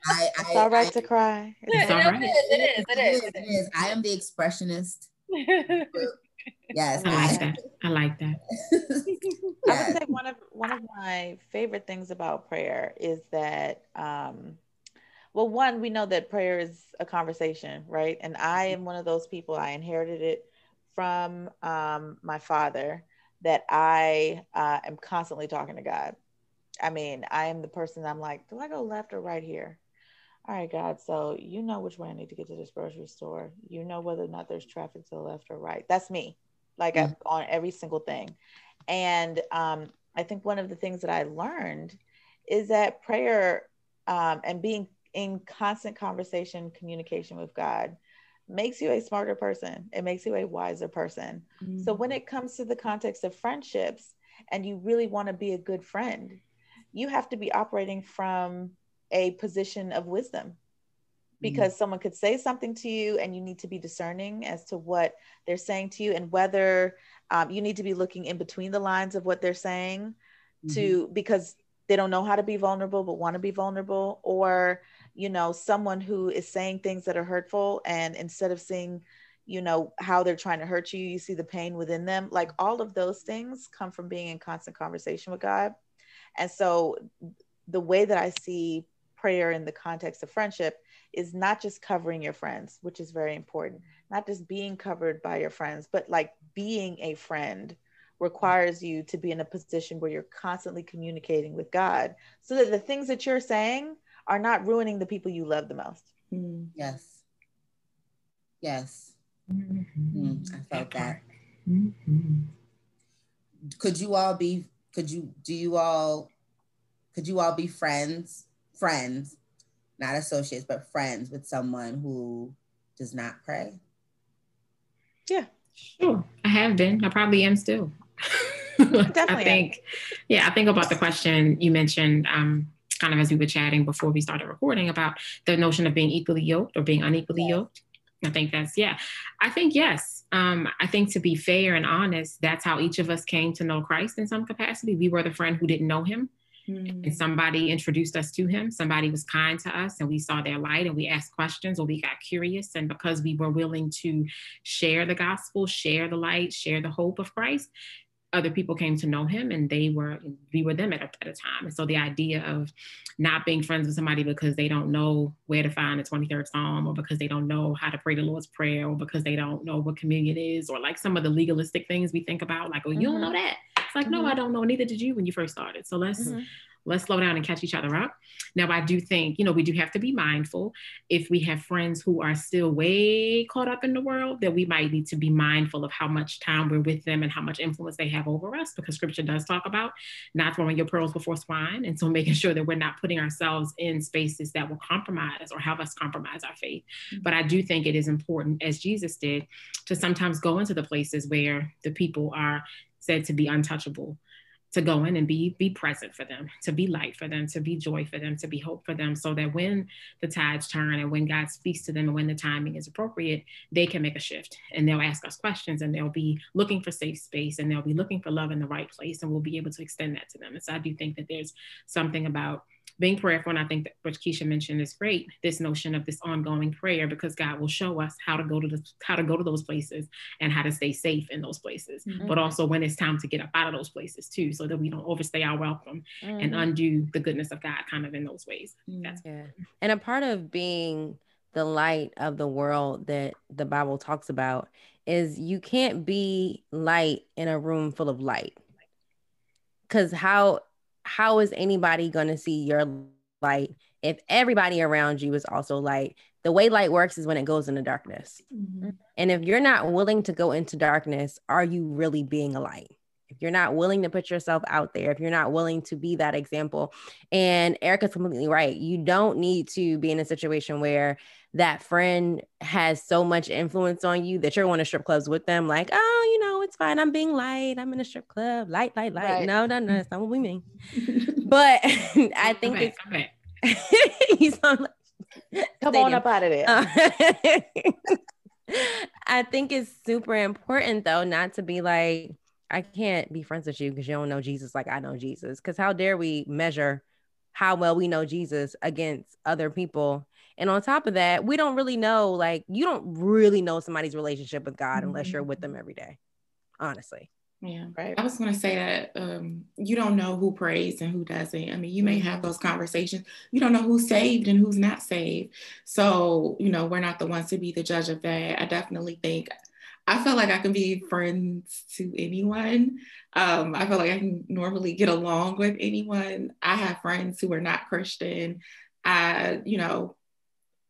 I, it's all right I, to cry. It's all right. It is, it is. It is. It is. I am the expressionist. [LAUGHS] yes. I like that. I like that. [LAUGHS] I would say one of one of my favorite things about prayer is that um well one we know that prayer is a conversation right and i am one of those people i inherited it from um, my father that i uh, am constantly talking to god I mean, I am the person I'm like, do I go left or right here? All right, God. So you know which way I need to get to this grocery store. You know whether or not there's traffic to the left or right. That's me, like mm-hmm. on every single thing. And um, I think one of the things that I learned is that prayer um, and being in constant conversation, communication with God makes you a smarter person. It makes you a wiser person. Mm-hmm. So when it comes to the context of friendships, and you really want to be a good friend, you have to be operating from a position of wisdom. Because mm. someone could say something to you and you need to be discerning as to what they're saying to you and whether um, you need to be looking in between the lines of what they're saying mm-hmm. to because they don't know how to be vulnerable but want to be vulnerable or you know someone who is saying things that are hurtful and instead of seeing you know how they're trying to hurt you you see the pain within them. Like all of those things come from being in constant conversation with god. And so the way that I see prayer in the context of friendship is not just covering your friends, which is very important, not just being covered by your friends, but like being a friend requires you to be in a position where you're constantly communicating with God so that the things that you're saying are not ruining the people you love the most. Mm. Yes. Yes. Mm-hmm. Mm, I felt that. Mm-hmm. Could you all be, could you, do you all, could you all be friends, friends, not associates, but friends with someone who does not pray? Yeah. Sure. I have been. I probably am still. [LAUGHS] Definitely. I think, yeah, I think about the question you mentioned, um, kind of as we were chatting before we started recording about the notion of being equally yoked or being unequally yeah. yoked. I think that's, yeah, I think yes. Um, I think to be fair and honest, that's how each of us came to know Christ in some capacity. We were the friend who didn't know him. Mm. And somebody introduced us to him. Somebody was kind to us, and we saw their light, and we asked questions, or we got curious. And because we were willing to share the gospel, share the light, share the hope of Christ, other people came to know him and they were we were them at a, at a time and so the idea of not being friends with somebody because they don't know where to find the 23rd psalm or because they don't know how to pray the lord's prayer or because they don't know what communion is or like some of the legalistic things we think about like oh you mm-hmm. don't know mm-hmm. that it's like mm-hmm. no i don't know neither did you when you first started so let's mm-hmm let's slow down and catch each other up. Now, I do think, you know, we do have to be mindful if we have friends who are still way caught up in the world, that we might need to be mindful of how much time we're with them and how much influence they have over us, because scripture does talk about not throwing your pearls before swine. And so [LAUGHS] making sure that we're not putting ourselves in spaces that will compromise or have us compromise our faith. Mm-hmm. But I do think it is important, as Jesus did, to sometimes go into the places where the people are said to be untouchable to go in and be be present for them to be light for them to be joy for them to be hope for them so that when the tides turn and when god speaks to them and when the timing is appropriate they can make a shift. And they'll ask us questions and they'll be looking for safe space and they'll be looking for love in the right place and we'll be able to extend that to them. And so i do think that there's something about being prayerful, and I think that what Keisha mentioned is great. This notion of this ongoing prayer, because God will show us how to go to the how to go to those places and how to stay safe in those places, mm-hmm. but also when it's time to get up out of those places too, so that we don't overstay our welcome mm-hmm. and undo the goodness of God, kind of in those ways. Mm-hmm. That's yeah. And a part of being the light of the world that the Bible talks about is you can't be light in a room full of light. Cause how how is anybody going to see your light if everybody around you is also light? The way light works is when it goes into darkness. Mm-hmm. And if you're not willing to go into darkness, are you really being a light? If you're not willing to put yourself out there, if you're not willing to be that example, and Erica's completely right, you don't need to be in a situation where that friend has so much influence on you that you're going to strip clubs with them, like, oh, you know, it's fine. I'm being light. I'm in a strip club. Light, light, light. Right. No, no, no, that's not what we mean. [LAUGHS] but [LAUGHS] I think okay, it's okay. [LAUGHS] he's on come on up out of there. Uh, I think it's super important though, not to be like, I can't be friends with you because you don't know Jesus like I know Jesus. Because how dare we measure how well we know Jesus against other people and on top of that, we don't really know, like, you don't really know somebody's relationship with God mm-hmm. unless you're with them every day, honestly. Yeah, right. I was going to say that um, you don't know who prays and who doesn't. I mean, you may have those conversations. You don't know who's saved and who's not saved. So, you know, we're not the ones to be the judge of that. I definitely think I feel like I can be friends to anyone. Um, I feel like I can normally get along with anyone. I have friends who are not Christian. I, you know,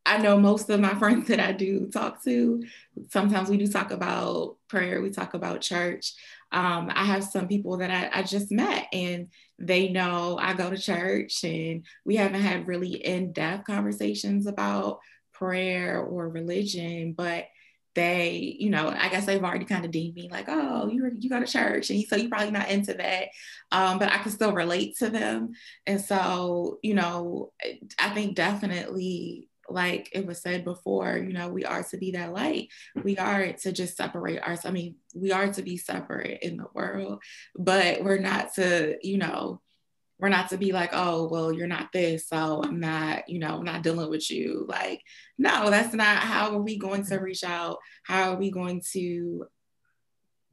I know most of my [LAUGHS] friends that I do talk to, sometimes we do talk about prayer, we talk about church. Um, I have some people that I, I, just met and they know I go to church and we haven't had really in depth conversations about prayer or religion, but they, you know, I guess they've already kind of deemed me like, oh, you you go to church, and so you're probably not into that, um, but I can still relate to them, and so you know, I think definitely like it was said before, you know, we are to be that light. We are to just separate ourselves. I mean, we are to be separate in the world, but we're not to, you know, we're not to be like, oh, well, you're not this, so I'm not, you know, I'm not dealing with you. Like, no, that's not how are we going to reach out? How are we going to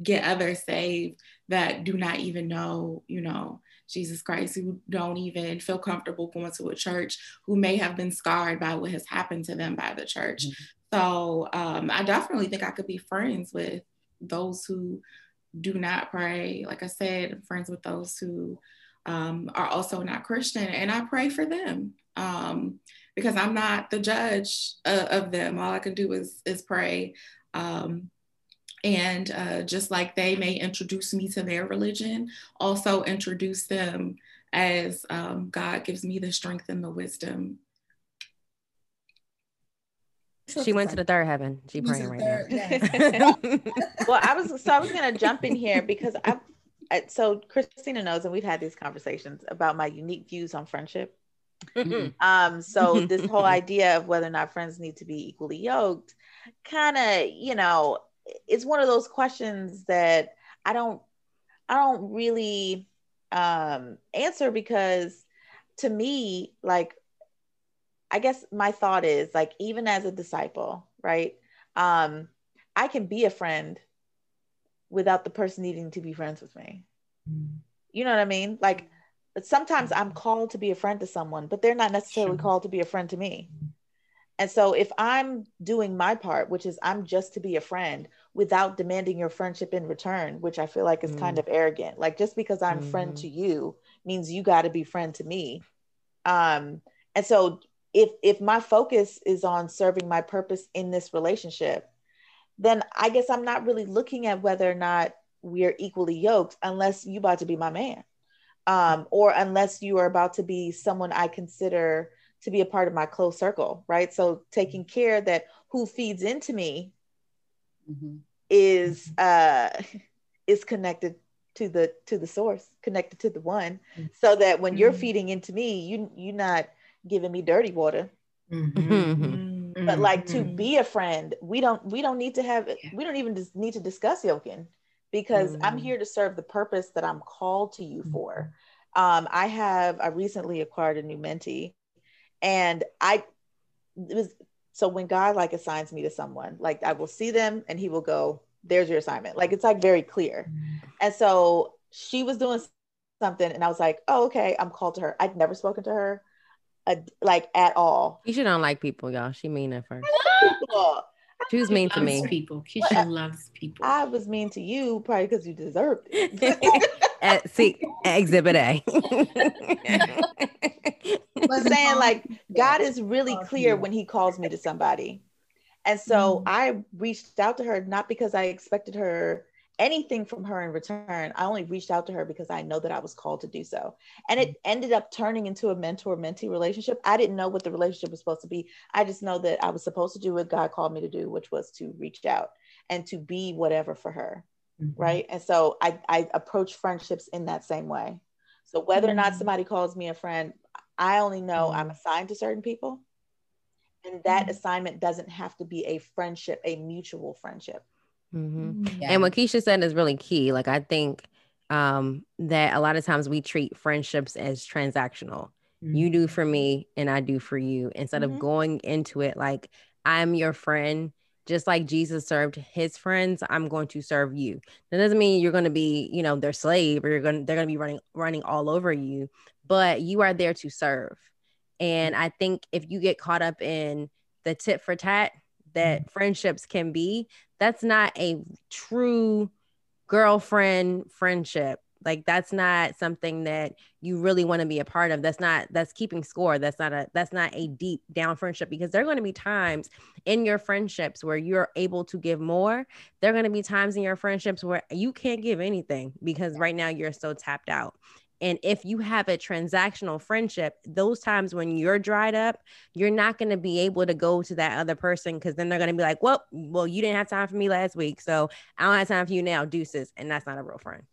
get others saved that do not even know, you know, Jesus Christ, who don't even feel comfortable going to a church, who may have been scarred by what has happened to them by the church. Mm-hmm. So um, I definitely think I could be friends with those who do not pray. Like I said, friends with those who um, are also not Christian, and I pray for them um, because I'm not the judge uh, of them. All I can do is is pray. Um, and uh, just like they may introduce me to their religion, also introduce them as um, God gives me the strength and the wisdom. She went to the third heaven. She praying right third, now. [LAUGHS] well, I was so I was gonna jump in here because I, I so Christina knows, and we've had these conversations about my unique views on friendship. Mm-hmm. Um, so [LAUGHS] this whole idea of whether or not friends need to be equally yoked, kind of, you know, it's one of those questions that I don't I don't really um answer because to me like I guess my thought is like even as a disciple, right? Um I can be a friend without the person needing to be friends with me. Mm. You know what I mean? Like sometimes I'm called to be a friend to someone, but they're not necessarily sure. called to be a friend to me. And so if I'm doing my part, which is I'm just to be a friend without demanding your friendship in return, which I feel like is mm. kind of arrogant. Like just because I'm mm. friend to you means you got to be friend to me. Um, and so if if my focus is on serving my purpose in this relationship, then I guess I'm not really looking at whether or not we're equally yoked unless you about to be my man. Um, or unless you are about to be someone I consider to be a part of my close circle, right? So taking mm-hmm. care that who feeds into me mm-hmm. is mm-hmm. uh is connected to the to the source, connected to the one, mm-hmm. so that when you're mm-hmm. feeding into me, you you're not giving me dirty water. Mm-hmm. But like to be a friend, we don't we don't need to have we don't even just need to discuss yoking because I'm here to serve the purpose that I'm called to you for. Um, I have I recently acquired a new mentee and I it was so when God like assigns me to someone, like I will see them and he will go, there's your assignment. Like it's like very clear. Mm-hmm. And so she was doing something and I was like, oh, okay, I'm called to her. I'd never spoken to her uh, like at all. Keisha don't like people, y'all. She mean at first. She was mean to me. People. Keisha loves people. I was mean to you probably because you deserved it. [LAUGHS] [LAUGHS] At, see, exhibit A. [LAUGHS] but saying like God is really clear when he calls me to somebody. And so mm I reached out to her not because I expected her anything from her in return. I only reached out to her because I know that I was called to do so. And it ended up turning into a mentor mentee relationship. I didn't know what the relationship was supposed to be. I just know that I was supposed to do what God called me to do, which was to reach out and to be whatever for her. Mm-hmm. Right. And so I, I approach friendships in that same way. So whether mm-hmm. or not mm-hmm. somebody calls me a friend, I only know mm-hmm. I'm assigned to certain people. And that mm-hmm. assignment doesn't have to be a friendship, a mutual friendship. Mm-hmm. Yeah. And what Keisha said is really key. Like, I think um, that a lot of times we treat friendships as transactional. Mm-hmm. You do for me, and I do for you, instead of going into it like, I'm your friend just like Jesus served his friends, I'm going to serve you. That doesn't mean you're going to be, you know, their slave or you're going to, they're going to be running running all over you, but you are there to serve. And I think if you get caught up in the tit for tat that mm-hmm. friendships can be, that's not a true girlfriend friendship. Like that's not something that you really want to be a part of. That's not that's keeping score. That's not a that's not a deep down friendship because there are going to be times in your friendships where you're able to give more. There are going to be times in your friendships where you can't give anything because right now you're so tapped out. And if you have a transactional friendship, those times when you're dried up, you're not going to be able to go to that other person because then they're going to be like, well, well, you didn't have time for me last week. So I don't have time for you now, deuces. And that's not a real friend.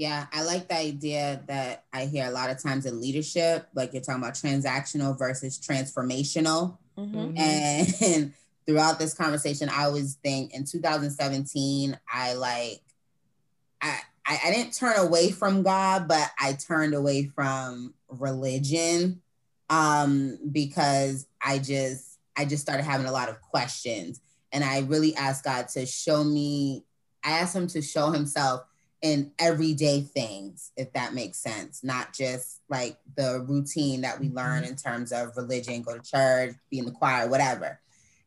Yeah, I like the idea that I hear a lot of times in leadership, like you're talking about transactional versus transformational. Mm-hmm. And [LAUGHS] throughout this conversation, I always think in 2017, I like, I, I, I didn't turn away from God, but I turned away from religion um, because I just, I just started having a lot of questions. And I really asked God to show me, I asked him to show himself in everyday things, if that makes sense, not just like the routine that we learn mm-hmm. in terms of religion, go to church, be in the choir, whatever.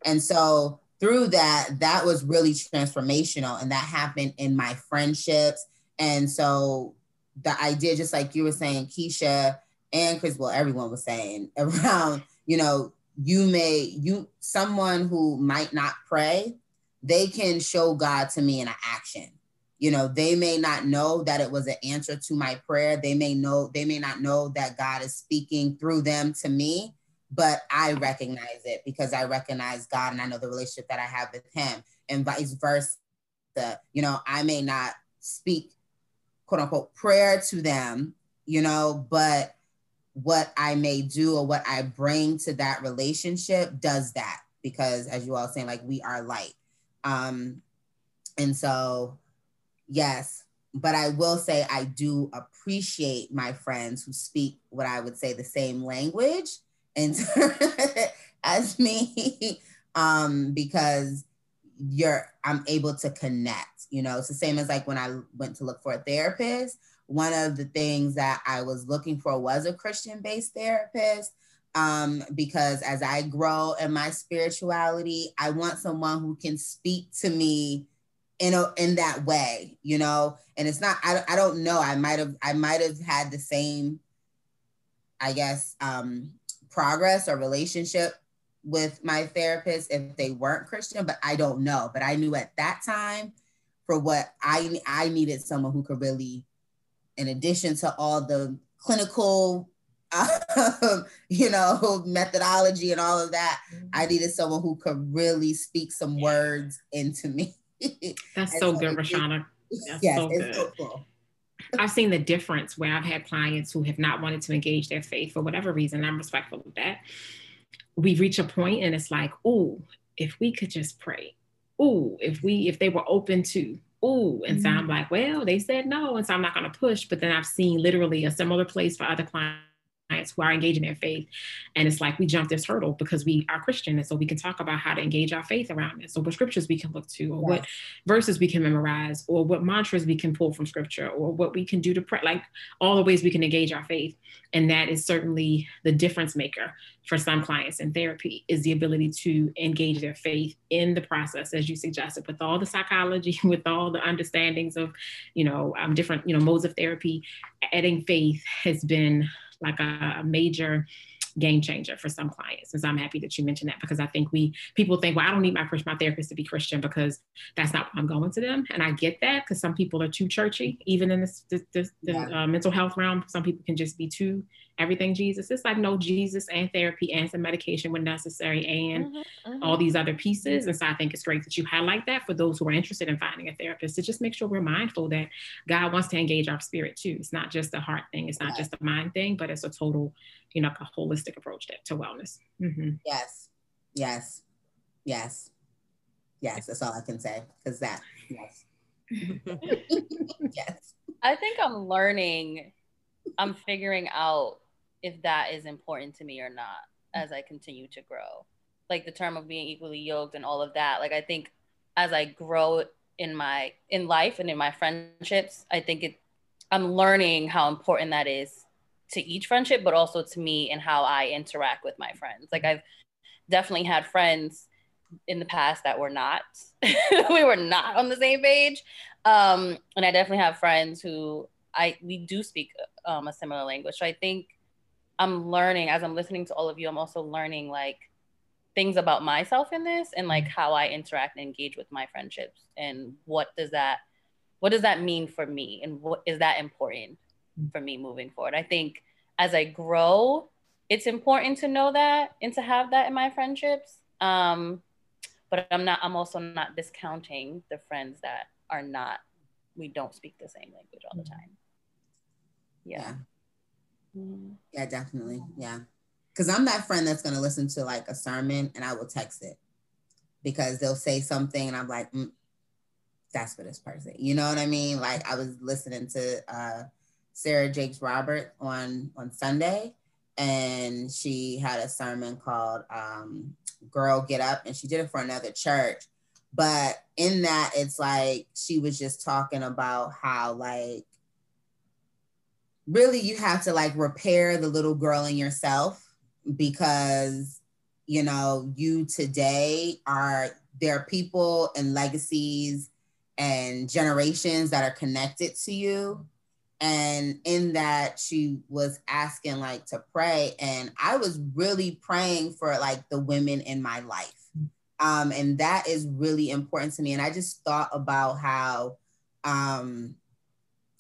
And so through that, that was really transformational. And that happened in my friendships. And so the idea, just like you were saying, Keisha and Chris, well, everyone was saying [LAUGHS] around, you know, you may, you, someone who might not pray, they can show God to me in an action you know they may not know that it was an answer to my prayer. They may know they may not know that god is speaking through them to me but i recognize it because i recognize god and i know the relationship that i have with him and vice versa. You know i may not speak quote unquote prayer to them you know but what i may do or what i bring to that relationship does that because as you all saying like we are light. Um and so Yes, but I will say I do appreciate my friends who speak what I would say the same language and [LAUGHS] as me [LAUGHS] um because you're I'm able to connect, you know. It's the same as like when I went to look for a therapist. One of the things that I was looking for was a Christian based therapist um, because as I grow in my spirituality, I want someone who can speak to me in a, in that way, you know. And it's not. I, I don't know. I might have. I might have had the same. I guess um, progress or relationship with my therapist if they weren't Christian, but I don't know. But I knew at that time for what I I needed someone who could really, in addition to all the clinical, um, [LAUGHS] you know, methodology and all of that, mm-hmm. I needed someone who could really speak some words into me. [LAUGHS] That's so good, Rashana. That's yes, so good. So cool. I've seen the difference where I've had clients who have not wanted to engage their faith for whatever reason. I'm respectful of that. We reach a point and it's like, oh, if we could just pray. Oh, if we if they were open to, oh, and mm-hmm. so I'm like, well, they said no, and so I'm not gonna push. But then I've seen literally a similar place for other clients clients who are engaging their faith. And it's like we jump this hurdle because we are Christian. And so we can talk about how to engage our faith around this. So what scriptures we can look to, or yes. what verses we can memorize, or what mantras we can pull from scripture, or what we can do to pray, like all the ways we can engage our faith. And that is certainly the difference maker for some clients in therapy is the ability to engage their faith in the process, as you suggested, with all the psychology, [LAUGHS] with all the understandings of, you know, um, different, you know, modes of therapy. Adding faith has been like a, a major game changer for some clients. And so I'm happy that you mentioned that because I think we people think, well, I don't need my my therapist to be Christian because that's not what I'm going to them. And I get that because some people are too churchy, even in this, this, this yeah. the uh, mental health realm. Some people can just be too everything Jesus. It's like no Jesus and therapy and some medication when necessary and mm-hmm, mm-hmm. all these other pieces. And so I think it's great that you highlight that for those who are interested in finding a therapist to just make sure we're mindful that God wants to engage our spirit too. It's not just a heart thing. It's not yeah. just a mind thing, but it's a total, you know, a holistic approach to, to wellness. Mm-hmm. Yes. Yes. Yes. Yes. That's all I can say. Cause that, yes. [LAUGHS] [LAUGHS] yes. I think I'm learning, I'm figuring out if that is important to me or not as I continue to grow. Like the term of being equally yoked and all of that. Like I think as I grow in my in life and in my friendships, I think it I'm learning how important that is to each friendship, but also to me and how I interact with my friends. Like I've definitely had friends in the past that were not [LAUGHS] we were not on the same page. Um, and I definitely have friends who I we do speak um, a similar language. So I think I'm learning as I'm listening to all of you, I'm also learning like things about myself in this and like how I interact and engage with my friendships and what does that what does that mean for me and what is that important for me moving forward. I think as I grow, it's important to know that and to have that in my friendships. Um, but I'm not I'm also not discounting the friends that are not we don't speak the same language all the time. Yeah. yeah. Mm-hmm. Yeah, definitely. Yeah. Cause I'm that friend that's gonna listen to like a sermon and I will text it because they'll say something and I'm like, mm, that's for this person. You know what I mean? Like I was listening to uh, Sarah Jakes Robert on on Sunday, and she had a sermon called um, "Girl Get Up," and she did it for another church. But in that, it's like she was just talking about how like really you have to like repair the little girl in yourself because you know you today are there are people and legacies and generations that are connected to you. And in that she was asking like to pray. And i was really praying for like the women in my life. Um, and that is really important to me. And i just thought about how um,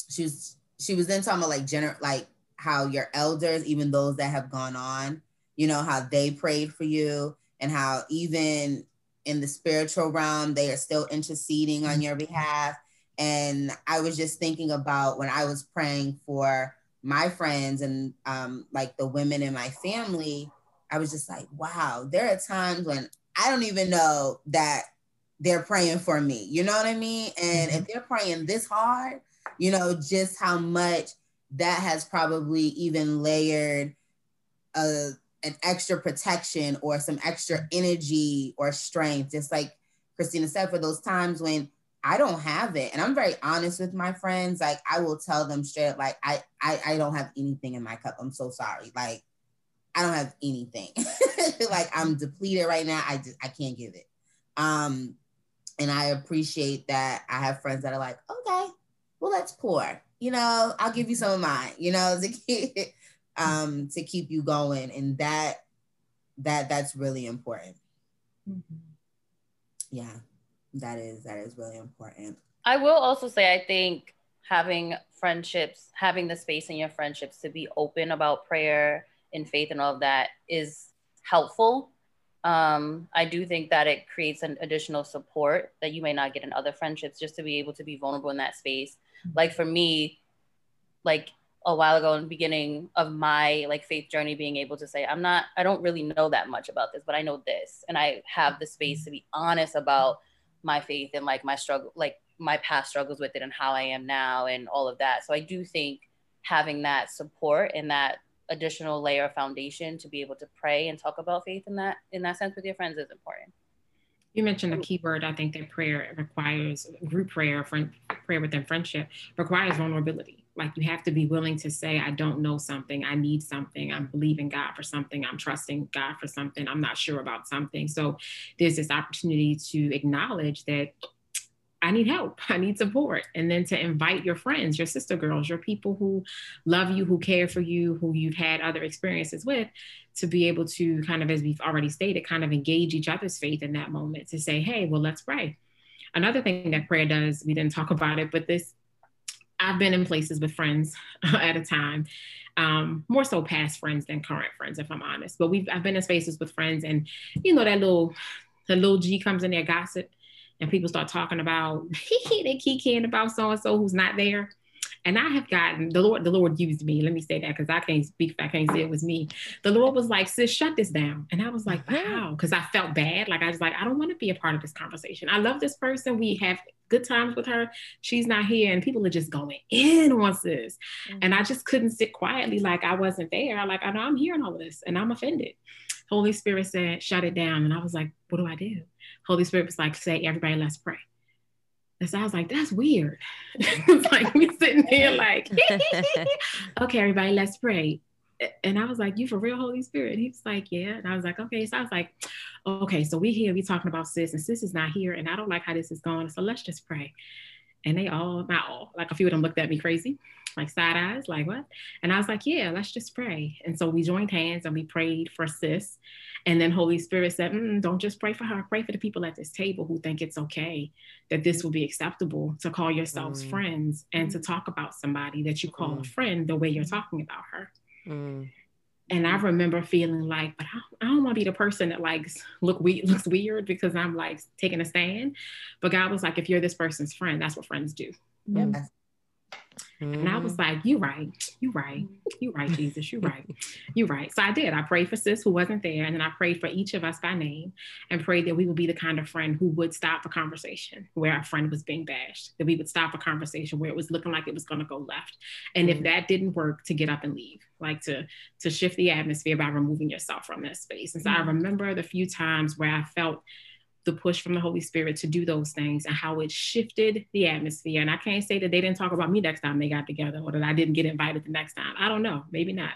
she was she was then talking about like gener like how your elders even those that have gone on you know how they prayed for you and how even in the spiritual realm they are still interceding on your behalf and I was just thinking about when I was praying for my friends and um, like the women in my family, I was just like, wow, there are times when I don't even know that they're praying for me. You know what I mean? And mm-hmm. if they're praying this hard, you know, just how much that has probably even layered a, an extra protection or some extra energy or strength. Just like Christina said, for those times when I don't have it. And I'm very honest with my friends. Like I will tell them straight up, like, I I, I don't have anything in my cup. I'm so sorry. Like, I don't have anything. [LAUGHS] like I'm depleted right now. I just I can't give it. Um, and I appreciate that I have friends that are like, okay, well, let's pour. You know, I'll give you some of mine, you know, [LAUGHS] to keep um to keep you going. And that that that's really important. Mm-hmm. Yeah that is that is really important i will also say i think having friendships having the space in your friendships to be open about prayer and faith and all of that is helpful um, i do think that it creates an additional support that you may not get in other friendships just to be able to be vulnerable in that space. Like for me like a while ago in the beginning of my like faith journey being able to say i'm not i don't really know that much about this but i know this and i have the space to be honest about my faith and like my struggle, like my past struggles with it and how I am now and all of that. So I do think having that support and that additional layer of foundation to be able to pray and talk about faith in that in that sense with your friends is important. You mentioned a key word. I think that prayer requires group prayer, friend, prayer within friendship requires vulnerability. Like you have to be willing to say, I don't know something, I need something, I'm believing God for something, I'm trusting God for something, I'm not sure about something. So there's this opportunity to acknowledge that I need help. [LAUGHS] I need support. And then to invite your friends, your sister girls, your people who love you, who care for you, who you've had other experiences with, to be able to kind of, as we've already stated, kind of engage each other's faith in that moment to say, hey, well, let's pray. Another thing that prayer does, we didn't talk about it, but this, I've been in places with friends [LAUGHS] at a time, um, more so past friends than current friends, if I'm honest. But we've I've been in spaces with friends, and you know that little, the little G comes in there gossip, and people start talking about [LAUGHS] they keying about so and so who's not there. And I have gotten the Lord, the Lord used me. Let me say that because I can't speak, I can't say it was me. The Lord was like, sis, shut this down. And I was like, wow, because I felt bad. Like I was like, I don't want to be a part of this conversation. I love this person. We have good times with her. She's not here. And people are just going in on sis. Mm-hmm. And I just couldn't sit quietly like I wasn't there. Like I know I'm hearing all of this and I'm offended. Holy Spirit said, shut it down. And I was like, what do I do? Holy Spirit was like, say, everybody, let's pray. And so I was like, that's weird. [LAUGHS] it's like we sitting here like, [LAUGHS] okay, everybody, let's pray. And I was like, you for real, Holy Spirit? He was like, yeah. And I was like, okay. So I was like, okay, so we here, we talking about sis, and sis is not here, and I don't like how this is going. So let's just pray. And they all, not all, like a few of them looked at me crazy, like side eyes, like what? And I was like, yeah, let's just pray. And so we joined hands and we prayed for sis. And then Holy Spirit said, mm, don't just pray for her, pray for the people at this table who think it's okay, that this will be acceptable to call yourselves mm. friends and to talk about somebody that you call mm. a friend the way you're talking about her. Mm. And I remember feeling like, but I, I don't want to be the person that like look we [LAUGHS] looks weird because I'm like taking a stand. But God was like, if you're this person's friend, that's what friends do. Yes. Mm-hmm. And I was mm-hmm. like, you right, you right, you right, Jesus, you right, you right. So I did. I prayed for sis who wasn't there. And then I prayed for each of us by name and prayed that we would be the kind of friend who would stop a conversation where a friend was being bashed, that we would stop a conversation where it was looking like it was gonna go left. And mm-hmm. if that didn't work, to get up and leave, like to to shift the atmosphere by removing yourself from that space. And so mm-hmm. I remember the few times where I felt the push from the Holy Spirit to do those things and how it shifted the atmosphere. And I can't say that they didn't talk about me next time they got together or that I didn't get invited the next time. I don't know, maybe not.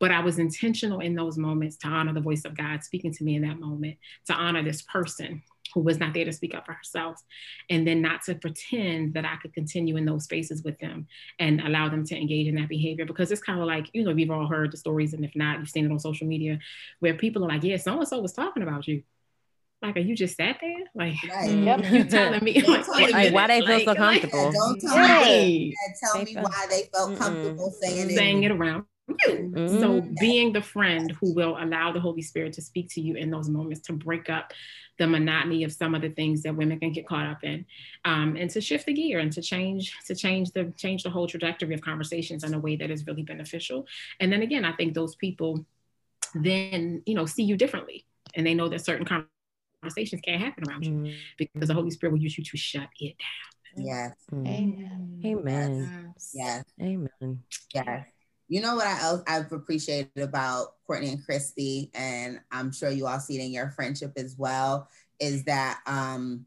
But I was intentional in those moments to honor the voice of God speaking to me in that moment, to honor this person who was not there to speak up for herself, and then not to pretend that I could continue in those spaces with them and allow them to engage in that behavior. Because it's kind of like, you know, we've all heard the stories, and if not, you've seen it on social media where people are like, yeah, so and so was talking about you like, are you just sat there? Like, right. yep. [LAUGHS] you telling me [LAUGHS] like, like why they feel like, so comfortable? Like, don't tell right. me, tell me why they felt Mm-mm. comfortable saying, saying it around you. Mm-hmm. So being the friend who will allow the Holy Spirit to speak to you in those moments to break up the monotony of some of the things that women can get caught up in, um, and to shift the gear and to change to change the change the whole trajectory of conversations in a way that is really beneficial. And then again, I think those people then you know see you differently, and they know that certain conversations conversations can't happen around you mm-hmm. because the Holy Spirit will use you to shut it down. Yes. Mm-hmm. Amen. Amen. Yes. Amen. Yes. You know what I I've appreciated about Courtney and Christy, and I'm sure you all see it in your friendship as well, is that um,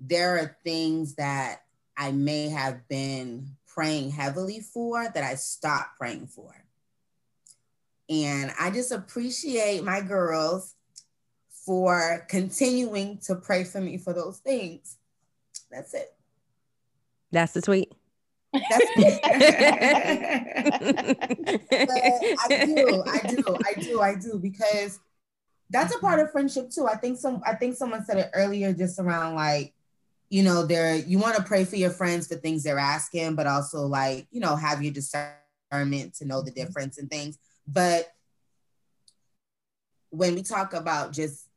there are things that I may have been praying heavily for that I stopped praying for. And I just appreciate my girls for continuing to pray for me for those things. That's it. That's the tweet. That's [LAUGHS] I do, I do, I do, I do, because that's a part of friendship too. I think some I think someone said it earlier just around like, you know, there you want to pray for your friends for things they're asking, but also like, you know, have your discernment to know the difference and things. But when we talk about just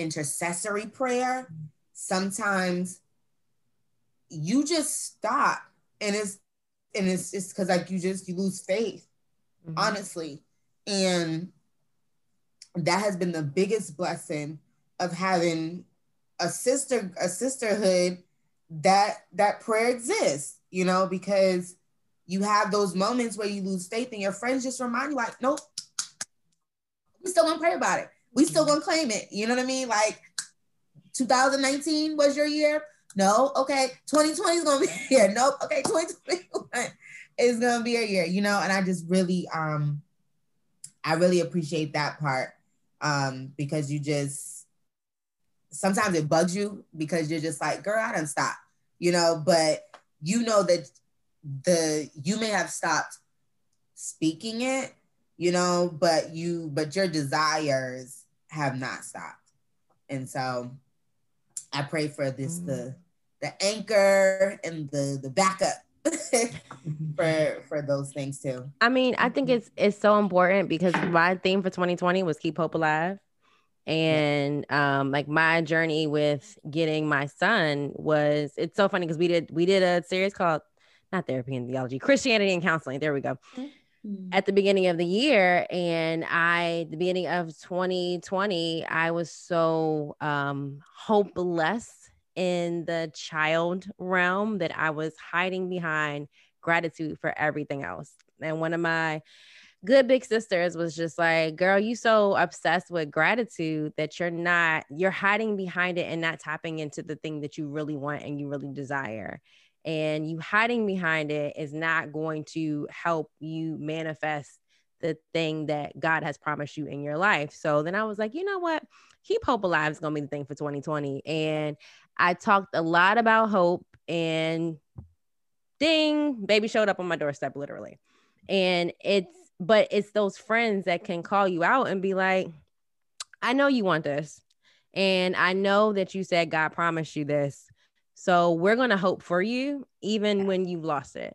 intercessory prayer, sometimes you just stop and it's and it's just because like you just you lose faith, mm-hmm. honestly. And that has been the biggest blessing of having a sister, a sisterhood that that prayer exists, you know, because you have those moments where you lose faith and your friends just remind you, like, nope, we still gonna pray about it we still gonna claim it. You know what I mean? Like 2019 was your year. No, okay. 2020 is gonna be [LAUGHS] here. Nope. Okay, 2021 is gonna be a year, you know, and I just really um I really appreciate that part. Um, because you just sometimes it bugs you because you're just like, girl, I don't stop, you know, but you know that the you may have stopped speaking it, you know, but you but your desires have not stopped. And so I pray for this mm. the the anchor and the the backup [LAUGHS] for for those things too. I mean, I think it's it's so important because my theme for 2020 was keep hope alive. And um like my journey with getting my son was it's so funny because we did we did a series called not therapy and theology, Christianity and counseling. There we go. Mm-hmm. Mm. at the beginning of the year and i the beginning of 2020 i was so um hopeless in the child realm that i was hiding behind gratitude for everything else and one of my good big sisters was just like girl you so obsessed with gratitude that you're not you're hiding behind it and not tapping into the thing that you really want and you really desire and you hiding behind it is not going to help you manifest the thing that God has promised you in your life. So then I was like, you know what? Keep hope alive is going to be the thing for 2020. And I talked a lot about hope and ding, baby showed up on my doorstep literally. And it's, but it's those friends that can call you out and be like, I know you want this. And I know that you said God promised you this. So we're going to hope for you, even when you've lost it.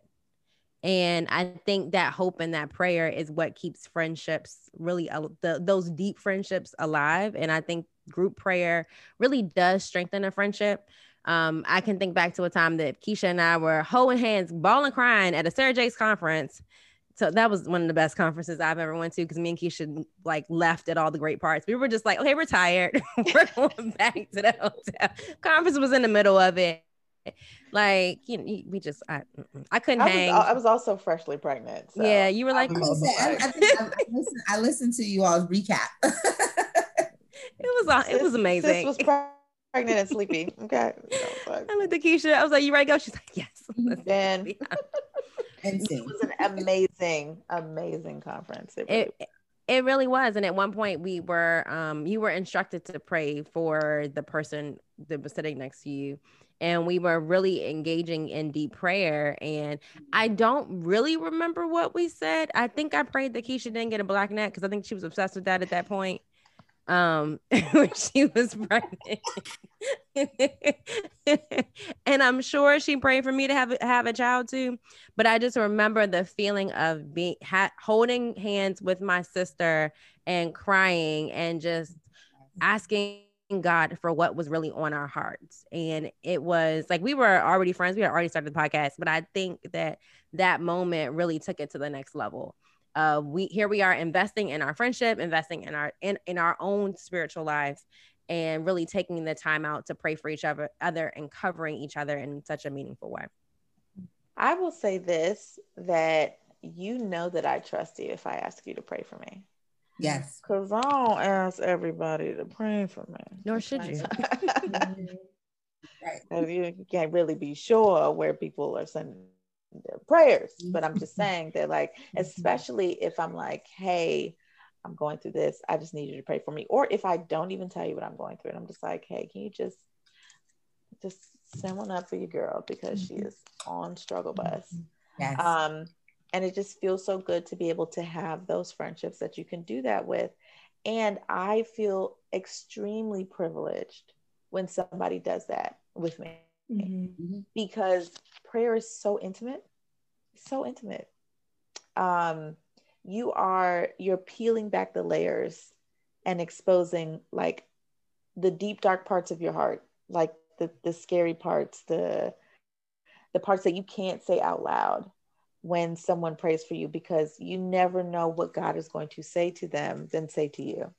And I think that hope and that prayer is what keeps friendships really, uh, the, those deep friendships alive. And I think group prayer really does strengthen a friendship. Um, I can think back to a time that Keisha and I were holding hands, bawling, crying at a Sarah Jakes conference so that was one of the best conferences I've ever went to because me and Keisha like left at all the great parts. We were just like, okay, we're tired. [LAUGHS] we're [LAUGHS] going back to the hotel. Conference was in the middle of it. Like you know, we just I, I couldn't I hang. Was, I was also freshly pregnant. So. Yeah, you were like, I, I, I, listened, I listened to you all's recap. [LAUGHS] it was it was amazing. Sis was pregnant and sleepy. Okay. I looked at Keisha. I was like, "You ready to go?" She's like, "Yes." Mm-hmm. And it was an amazing, amazing conference. It really, it, it really was. And at one point, we were, um, you were instructed to pray for the person that was sitting next to you. And we were really engaging in deep prayer. And I don't really remember what we said. I think I prayed that Keisha didn't get a black net because I think she was obsessed with that at that point um [LAUGHS] when she was pregnant [LAUGHS] and i'm sure she prayed for me to have have a child too but i just remember the feeling of being ha- holding hands with my sister and crying and just asking God for what was really on our hearts. And it was like we were already friends. We had already started the podcast, but I think that that moment really took it to the next level uh, we here we are investing in our friendship, investing in our in, in our own spiritual lives, and really taking the time out to pray for each other, other and covering each other in such a meaningful way. I will say this that you know that I trust you if I ask you to pray for me. Yes. Because I don't ask everybody to pray for me. Nor should you. [LAUGHS] [LAUGHS] right. You can't really be sure where people are sending their prayers. But I'm just [LAUGHS] saying that, like, mm-hmm. especially if I'm like, hey, I'm going through this, I just need you to pray for me. Or if I don't even tell you what I'm going through, and I'm just like, hey, can you just just send one up for your girl because she mm-hmm. is on struggle bus. Mm-hmm. Yes. Um, and it just feels so good to be able to have those friendships that you can do that with. And I feel extremely privileged when somebody does that with me mm-hmm. because prayer is so intimate, so intimate. Um, you are you're peeling back the layers and exposing like the deep dark parts of your heart, like the the scary parts, the the parts that you can't say out loud when someone prays for you because you never know what God is going to say to them then say to you.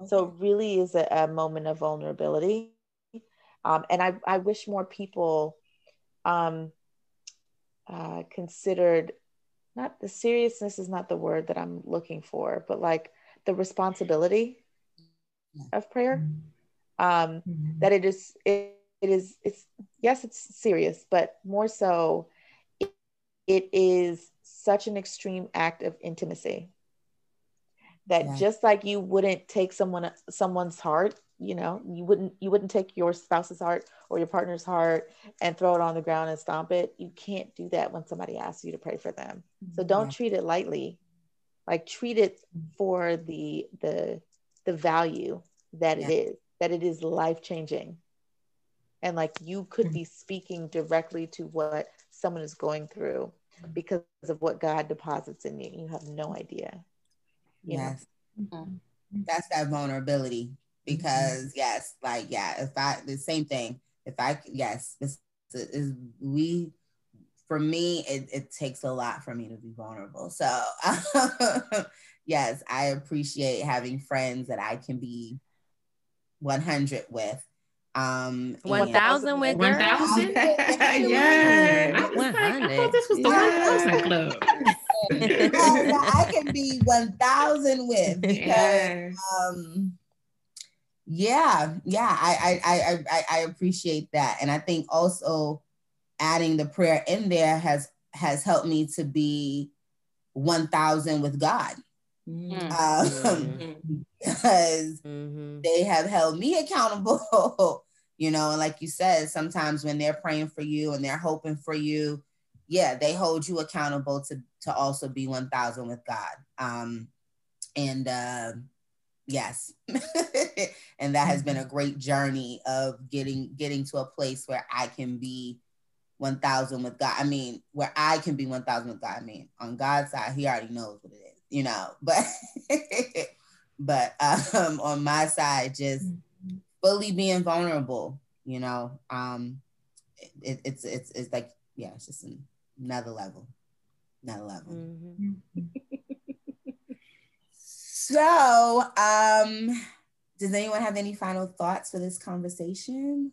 Okay. So it really is a, a moment of vulnerability um, and I, I wish more people um, uh, considered not the seriousness is not the word that I'm looking for, but like the responsibility of prayer. Um, mm-hmm. That it is, it, it is, it's, yes, it's serious, but more so, it, it is such an extreme act of intimacy that yeah. just like you wouldn't take someone someone's heart you know you wouldn't you wouldn't take your spouse's heart or your partner's heart and throw it on the ground and stomp it. You can't do that when somebody asks you to pray for them. So don't yeah. treat it lightly. Like treat it for the the the value that yeah. it is that it is life changing and like you could be speaking directly to what someone is going through because of what god deposits in you. You have no idea. Yes. Mm-hmm. that's that vulnerability because yes, like yeah, if I the same thing. If I yes, this is we for me it, it takes a lot for me to be vulnerable. So [LAUGHS] yes, I appreciate having friends that I can be 100 with. Um, 1000 with 1000 [LAUGHS] yeah. I 100. this was the yeah. 1000 club. [LAUGHS] I can be 1000 with because yes. um yeah, yeah, I, I I I appreciate that, and I think also adding the prayer in there has has helped me to be one thousand with God. Mm-hmm. Um, [LAUGHS] because mm-hmm. they have held me accountable, [LAUGHS] you know, and like you said, sometimes when they're praying for you and they're hoping for you, yeah, they hold you accountable to to also be 1000 with God. Um, and uh, yes [LAUGHS] and that has been a mm-hmm. great journey of getting getting to a place where i can be 1000 with god i mean where i can be 1000 with god i mean on god's side he already knows what it is you know [LAUGHS] but but um on my side just mm-hmm. fully being vulnerable you know um it, it's it's it's like yeah it's just another level another level mm-hmm. So, um, does anyone have any final thoughts for this conversation?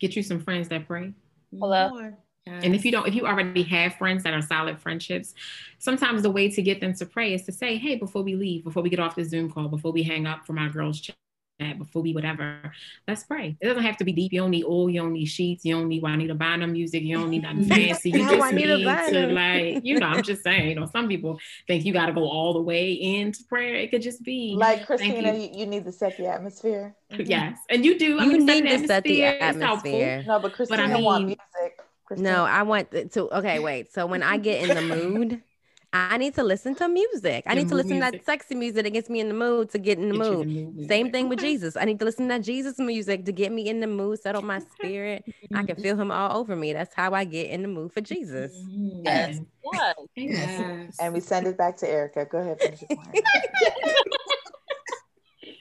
Get you some friends that pray. Hello. And if you don't, if you already have friends that are solid friendships, sometimes the way to get them to pray is to say, hey, before we leave, before we get off the Zoom call, before we hang up from our girls' chat, that before we whatever. Let's pray. It doesn't have to be deep. You don't need oil. You don't need sheets. You don't need Juanita Bynum music. You don't need nothing [LAUGHS] fancy. You just need to [LAUGHS] like, you know, I'm just saying, you know, some people think you got to go all the way into prayer. It could just be like Christina, you. you. need to set the atmosphere. Mm-hmm. Yes. And you do. I you mean, need to set the atmosphere. No, but Christina but I mean, want music. Christina. No, I want to. Okay, wait. So when I get in the mood, I need to listen to music. I need to listen music. to that sexy music that gets me in the mood to get in the get mood. In the Same thing with Jesus. I need to listen to that Jesus music to get me in the mood, settle my spirit. I can feel him all over me. That's how I get in the mood for Jesus. Yes. Yes. yes. And we send it back to Erica. Go ahead. [LAUGHS] [LAUGHS]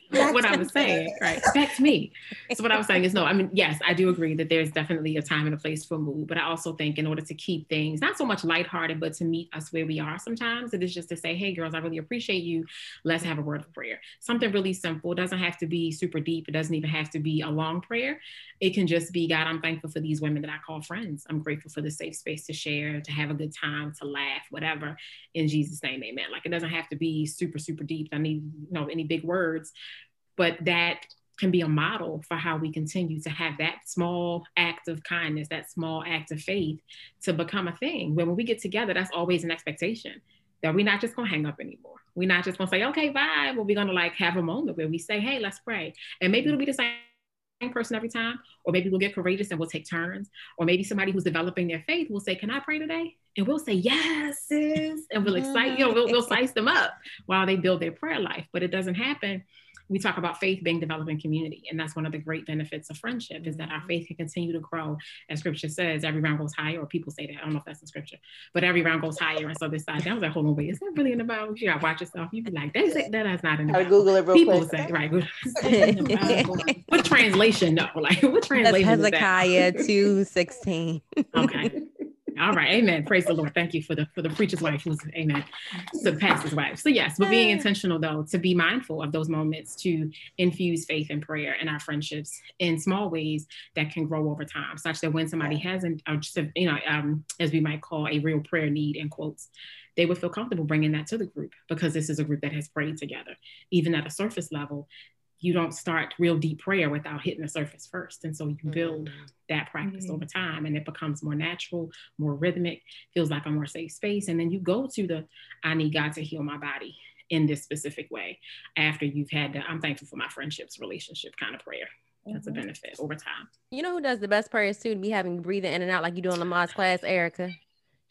what I was saying, right? Back to me. So what I was saying is no, I mean, yes, I do agree that there's definitely a time and a place for mood, but I also think in order to keep things not so much lighthearted, but to meet us where we are sometimes, it is just to say, hey girls, I really appreciate you. Let's have a word of prayer. Something really simple. It doesn't have to be super deep. It doesn't even have to be a long prayer. It can just be, God, I'm thankful for these women that I call friends. I'm grateful for the safe space to share, to have a good time, to laugh, whatever. In Jesus' name, amen. Like it doesn't have to be super, super deep. I need, you know, any big words but that can be a model for how we continue to have that small act of kindness, that small act of faith to become a thing. When, when we get together, that's always an expectation that we're not just gonna hang up anymore. We're not just gonna say, okay, bye, but we're gonna like have a moment where we say, hey, let's pray. And maybe it'll be the same person every time, or maybe we'll get courageous and we'll take turns, or maybe somebody who's developing their faith will say, Can I pray today? And we'll say, Yes, sis. And we'll excite, you know, we'll, we'll mm-hmm. slice them up while they build their prayer life. But it doesn't happen we talk about faith being developed in community. And that's one of the great benefits of friendship is that our mm-hmm. faith can continue to grow. As scripture says, every round goes higher, or people say that. I don't know if that's in scripture, but every round goes higher. And so this side, I was like, hold on, wait, is that really in the Bible? You gotta watch yourself. You'd be like, that's it, that is not in the Bible. Google it real people quick. say, right. [LAUGHS] what translation? No, like what translation? that's Hezekiah 2:16. okay. [LAUGHS] All right, amen. Praise the Lord. Thank you for the for the preacher's wife who's amen. So the pastor's wife. So yes, but being intentional though, to be mindful of those moments to infuse faith and prayer in our friendships in small ways that can grow over time, such that when somebody has an, or just a, you know, um, as we might call a real prayer need in quotes, they would feel comfortable bringing that to the group because this is a group that has prayed together. Even at a surface level, you don't start real deep prayer without hitting the surface first. And so you build mm-hmm. that practice mm-hmm. over time and it becomes more natural, more rhythmic, feels like a more safe space. And then you go to the, I need God to heal my body in this specific way after you've had the, I'm thankful for my friendships, relationship kind of prayer. That's a mm-hmm. benefit over time. You know who does the best prayers too? To be having breathing in and out like you do in the Moz class, Erica.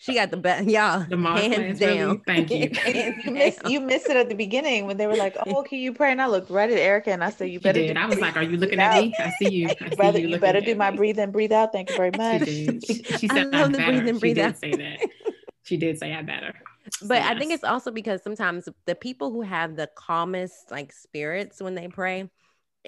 She got the best, y'all. The hands down. Really? Thank you. [LAUGHS] you, missed, you missed it at the beginning when they were like, "Oh, can you pray?" And I looked right at Erica and I said, [LAUGHS] "You better." Did. I was like, "Are you looking at me? I see you. I [LAUGHS] see better, you, you better do my breathe in, breathe out. Thank you very much." She did. She, she said, "I love the breathe in, breathe she out." Did say that. She did say, "I better." But yes. I think it's also because sometimes the people who have the calmest like spirits when they pray,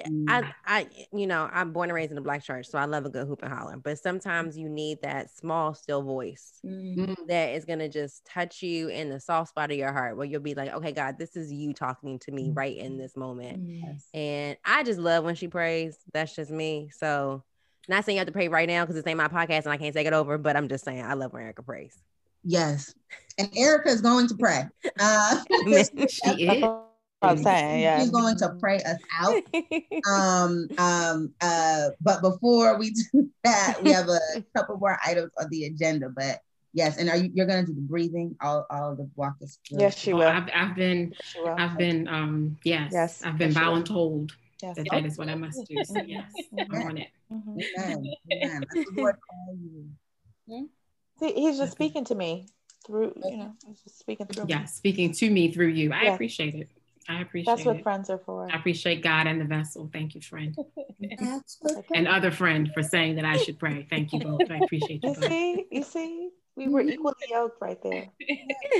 I, mm. I, you know, I'm born and raised in a black church, so I love a good hoop and holler. But sometimes you need that small, still voice mm-hmm. that is gonna just touch you in the soft spot of your heart, where you'll be like, "Okay, God, this is you talking to me right in this moment." Yes. And I just love when she prays. That's just me. So, not saying you have to pray right now because this ain't my podcast and I can't take it over, but I'm just saying I love when Erica prays. Yes, and Erica is going to pray. Uh, [LAUGHS] she is. [LAUGHS] I'm saying, yeah. She's going to pray us out. [LAUGHS] um, um, uh, but before we [LAUGHS] do that, we have a [LAUGHS] couple more items on the agenda. But yes, and are you you're gonna do the breathing, all all the walk us through? Yes, she will. Oh, I've, I've been yes, I've been um yes, yes I've been yes, voluntold yes. that that is what I must do. So yes, I'm on it. Mm-hmm. Amen. Amen. Hmm? See, he's just speaking to me through, you know, he's just speaking through yeah, me. speaking to me through you. I appreciate it. I appreciate That's what it. friends are for. I appreciate God and the vessel. Thank you, friend. [LAUGHS] and other friend for saying that I should pray. Thank you both. I appreciate you. You both. see, you see, we were equally yoked right there.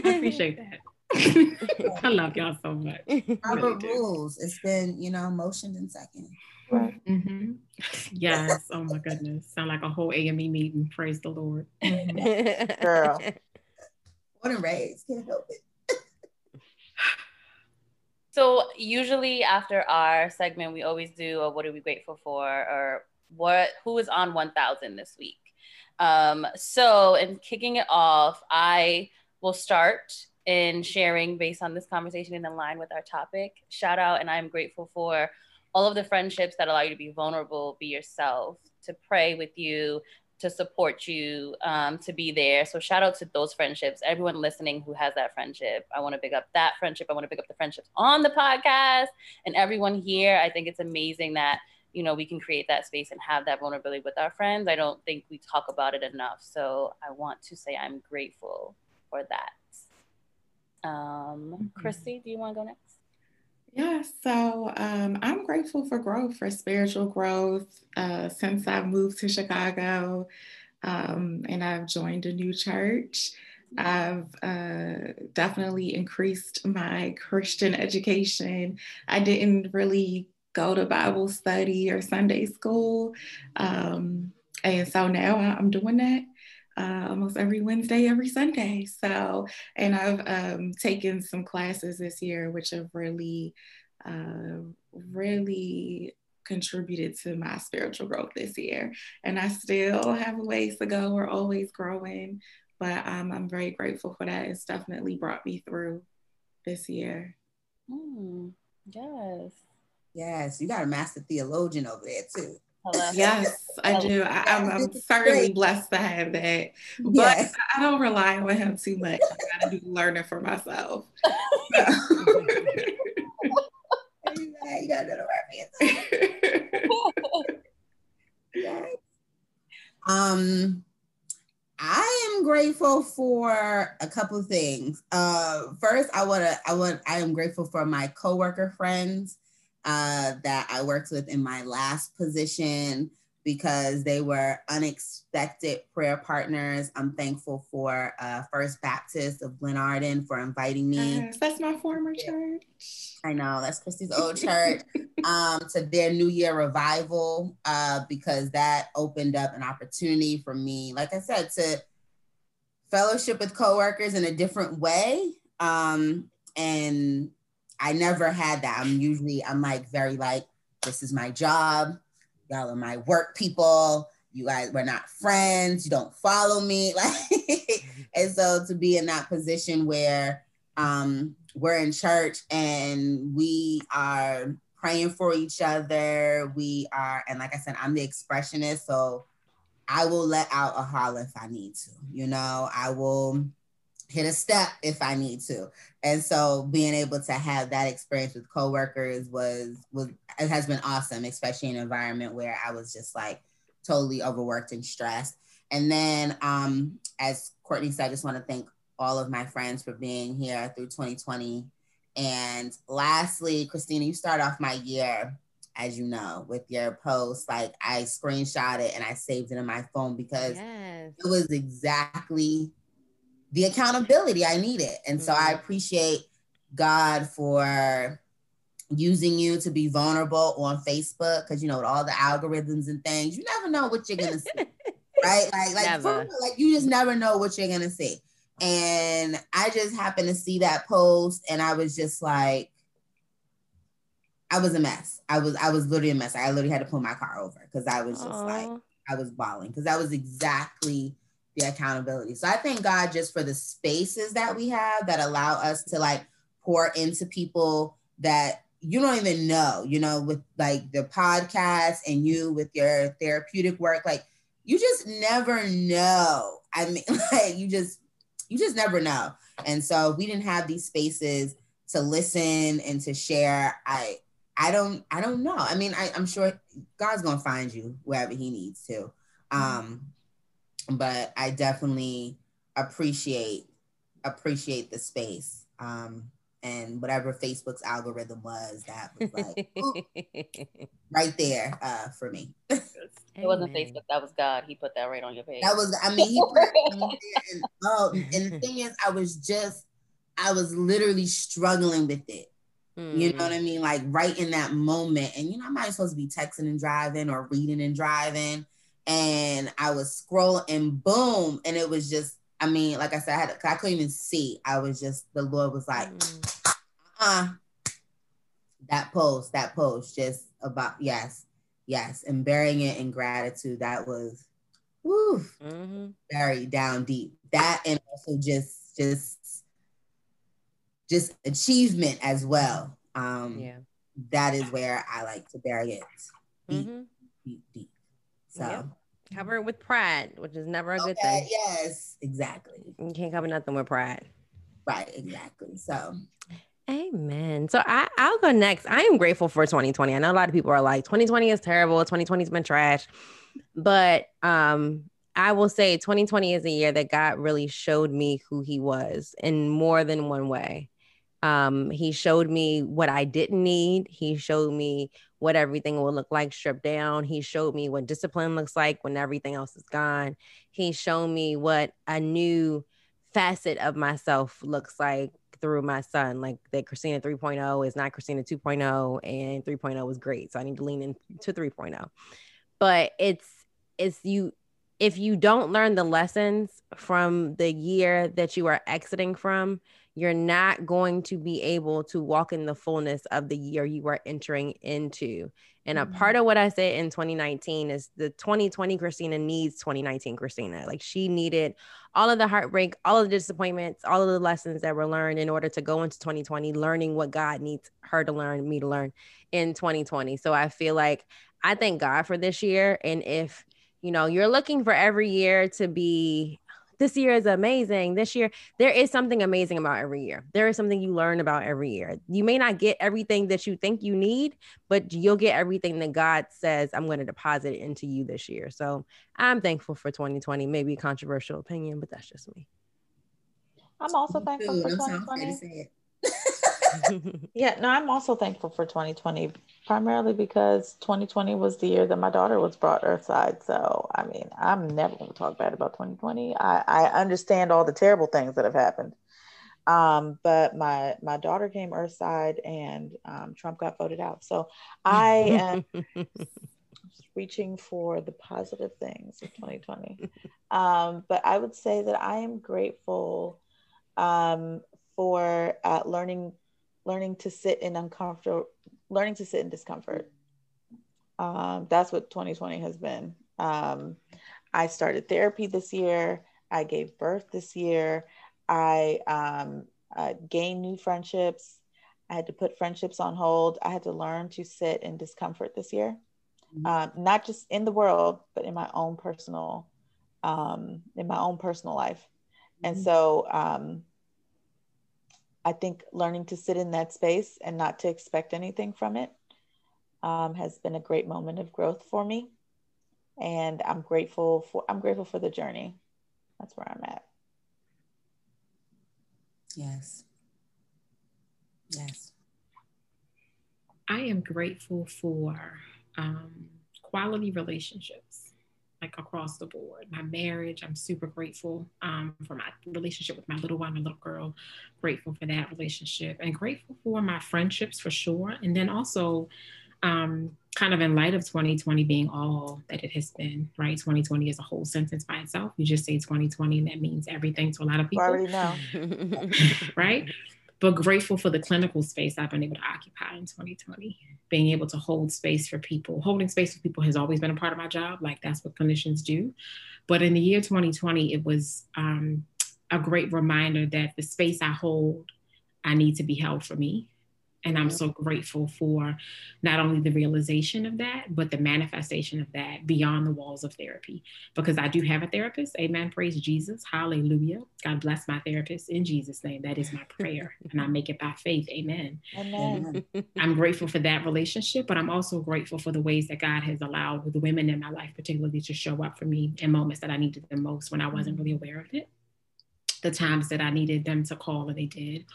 I appreciate that. [LAUGHS] I love y'all so much. [LAUGHS] Robert really rules. It's been, you know, motioned and second. Right. Mm-hmm. Yes. Oh my goodness. Sound like a whole AME meeting. Praise the Lord. Mm-hmm. Girl. What a raise. Can't help it. So usually after our segment, we always do a what are we grateful for or what who is on 1000 this week. Um, so in kicking it off, I will start in sharing based on this conversation and in line with our topic. Shout out and I'm grateful for all of the friendships that allow you to be vulnerable, be yourself, to pray with you, to support you, um, to be there. So shout out to those friendships. Everyone listening who has that friendship, I want to pick up that friendship. I want to pick up the friendships on the podcast, and everyone here. I think it's amazing that you know we can create that space and have that vulnerability with our friends. I don't think we talk about it enough. So I want to say I'm grateful for that. Um, mm-hmm. Christy, do you want to go next? Yeah, so um, I'm grateful for growth, for spiritual growth. Uh, since I've moved to Chicago um, and I've joined a new church, I've uh, definitely increased my [LAUGHS] Christian education. I didn't really go to Bible study or Sunday school. Um, and so now I'm doing that uh, almost every Wednesday, every Sunday. So, and I've um, taken some classes this year, which have really, uh, really contributed to my spiritual growth this year. And I still have a ways to go. We're always growing, but um, I'm very grateful for that. It's definitely brought me through this year. Mm, yes. Yes, you got a master theologian over there too. Yes, I do. I, am I'm, I'm [LAUGHS] certainly blessed to have that, but yes. I don't rely on him too much. I gotta do learning for myself. you gotta yes. [LAUGHS] Um, I am grateful for a couple things. Uh, first, I wanna, I want, I am grateful for my coworker friends uh, that I worked with in my last position because they were unexpected prayer partners. I'm thankful for uh, First Baptist of Glenarden for inviting me. Yes, that's my former church. I know that's Christy's old [LAUGHS] church. um, to their New Year revival uh, because that opened up an opportunity for me, like I said, to fellowship with coworkers in a different way. Um, and I never had that. I'm usually, I'm like very like, this is my job. Y'all are my work people. You guys, we're not friends. You don't follow me. [LAUGHS] Like, and so to be in that position where um, we're in church and we are praying for each other. We are, and like I said, I'm the expressionist. So I will let out a holler if I need to. You know, I will hit a step if I need to. And so being able to have that experience with coworkers was was it has been awesome, especially in an environment where I was just like totally overworked and stressed. And then um as Courtney said, I just want to thank all of my friends for being here through 2020. And lastly, Christina, you start off my year, as you know, with your post. Like I screenshot it and I saved it in my phone because yes. it was exactly the accountability I needed. And so I mm-hmm. appreciate God for using you to be vulnerable on Facebook because you know all the algorithms and things, you never know what you're gonna see. [LAUGHS] right? Like like, for, like you just never know what you're gonna see. And I just happened to see that post and I was just like, I was a mess. I was I was literally a mess. I literally had to pull my car over because I was just Aww. like I was bawling because that was exactly the accountability. So I thank God just for the spaces that we have that allow us to like pour into people that you don't even know, you know, with like the podcast and you with your therapeutic work, like you just never know. I mean, [LAUGHS] like you just you just never know. And so we didn't have these spaces to listen and to share. I I don't I don't know. I mean, I, I'm sure God's gonna find you wherever he needs to. Um, but I definitely appreciate appreciate the space. Um, and whatever Facebook's algorithm was, that was like [LAUGHS] right there uh, for me. it wasn't Facebook, that was God. He put that right on your page. That was, I mean, he put and, [LAUGHS] oh, and the thing is, I was just, I was literally struggling with it. Mm. You know what I mean? Like right in that moment. And you know, I'm not supposed to be texting and driving or reading and driving and I was scrolling and boom, and it was just, I mean, like I said, I, had, I couldn't even see. I was just, the Lord was like, mm. uh, that post, that post, just about, yes, yes, and burying it in gratitude. That was, woo, mm-hmm. very down deep. That and also just, just, just achievement as well. Um, yeah that is where I like to bury it deep, mm-hmm. deep, deep. So yep. cover it with pride, which is never a okay, good thing. Yes, exactly. You can't cover nothing with pride. Right, exactly. So Amen. So I, I'll go next. I am grateful for 2020. I know a lot of people are like, 2020 is terrible. 2020's been trash. But um, I will say 2020 is a year that God really showed me who he was in more than one way. Um, he showed me what I didn't need. He showed me what everything will look like stripped down. He showed me what discipline looks like when everything else is gone. He showed me what a new facet of myself looks like through my son. Like that Christina 3.0 is not Christina 2.0 and 3.0 was great. So I need to lean into 3.0. But it's it's you if you don't learn the lessons from the year that you are exiting from, you're not going to be able to walk in the fullness of the year you are entering into. And a part mm-hmm. of what I said in 2019 is the 2020 Christina needs 2019 Christina. Like she needed all of the heartbreak, all of the disappointments, all of the lessons that were learned in order to go into 2020, learning what God needs her to learn, me to learn in 2020. So I feel like I thank God for this year. And if you know you're looking for every year to be this year is amazing. This year, there is something amazing about every year. There is something you learn about every year. You may not get everything that you think you need, but you'll get everything that God says, I'm going to deposit into you this year. So I'm thankful for 2020. Maybe a controversial opinion, but that's just me. I'm also thankful for 2020. [LAUGHS] [LAUGHS] yeah, no, I'm also thankful for 2020, primarily because 2020 was the year that my daughter was brought earthside. So, I mean, I'm never going to talk bad about 2020. I, I understand all the terrible things that have happened. Um, but my my daughter came earthside and um, Trump got voted out. So I am [LAUGHS] reaching for the positive things of 2020. Um, but I would say that I am grateful um, for uh, learning learning to sit in uncomfortable, learning to sit in discomfort. Um, that's what 2020 has been. Um, I started therapy this year. I gave birth this year. I um, uh, gained new friendships. I had to put friendships on hold. I had to learn to sit in discomfort this year, mm-hmm. um, not just in the world, but in my own personal, um, in my own personal life. Mm-hmm. And so um, I think learning to sit in that space and not to expect anything from it um, has been a great moment of growth for me. And I'm grateful for I'm grateful for the journey. That's where I'm at. Yes. Yes. I am grateful for um, quality relationships like across the board. My marriage, I'm super grateful um, for my relationship with my little one, my little girl. Grateful for that relationship and grateful for my friendships for sure. And then also, um, kind of in light of 2020 being all that it has been, right? 2020 is a whole sentence by itself. You just say 2020, and that means everything to a lot of people. I already know. [LAUGHS] right? But grateful for the clinical space I've been able to occupy in 2020. Being able to hold space for people, holding space for people has always been a part of my job. Like that's what clinicians do. But in the year 2020, it was um, a great reminder that the space I hold, I need to be held for me and I'm so grateful for not only the realization of that, but the manifestation of that beyond the walls of therapy. Because I do have a therapist. Amen. Praise Jesus. Hallelujah. God bless my therapist in Jesus' name. That is my prayer. and I make it by faith. Amen. Amen. I'm grateful for that relationship, but I'm also grateful for the ways that God has allowed the women in my life, particularly, to show up for me in moments that I needed them most when I wasn't really aware of it. The times that I needed them to call and they did,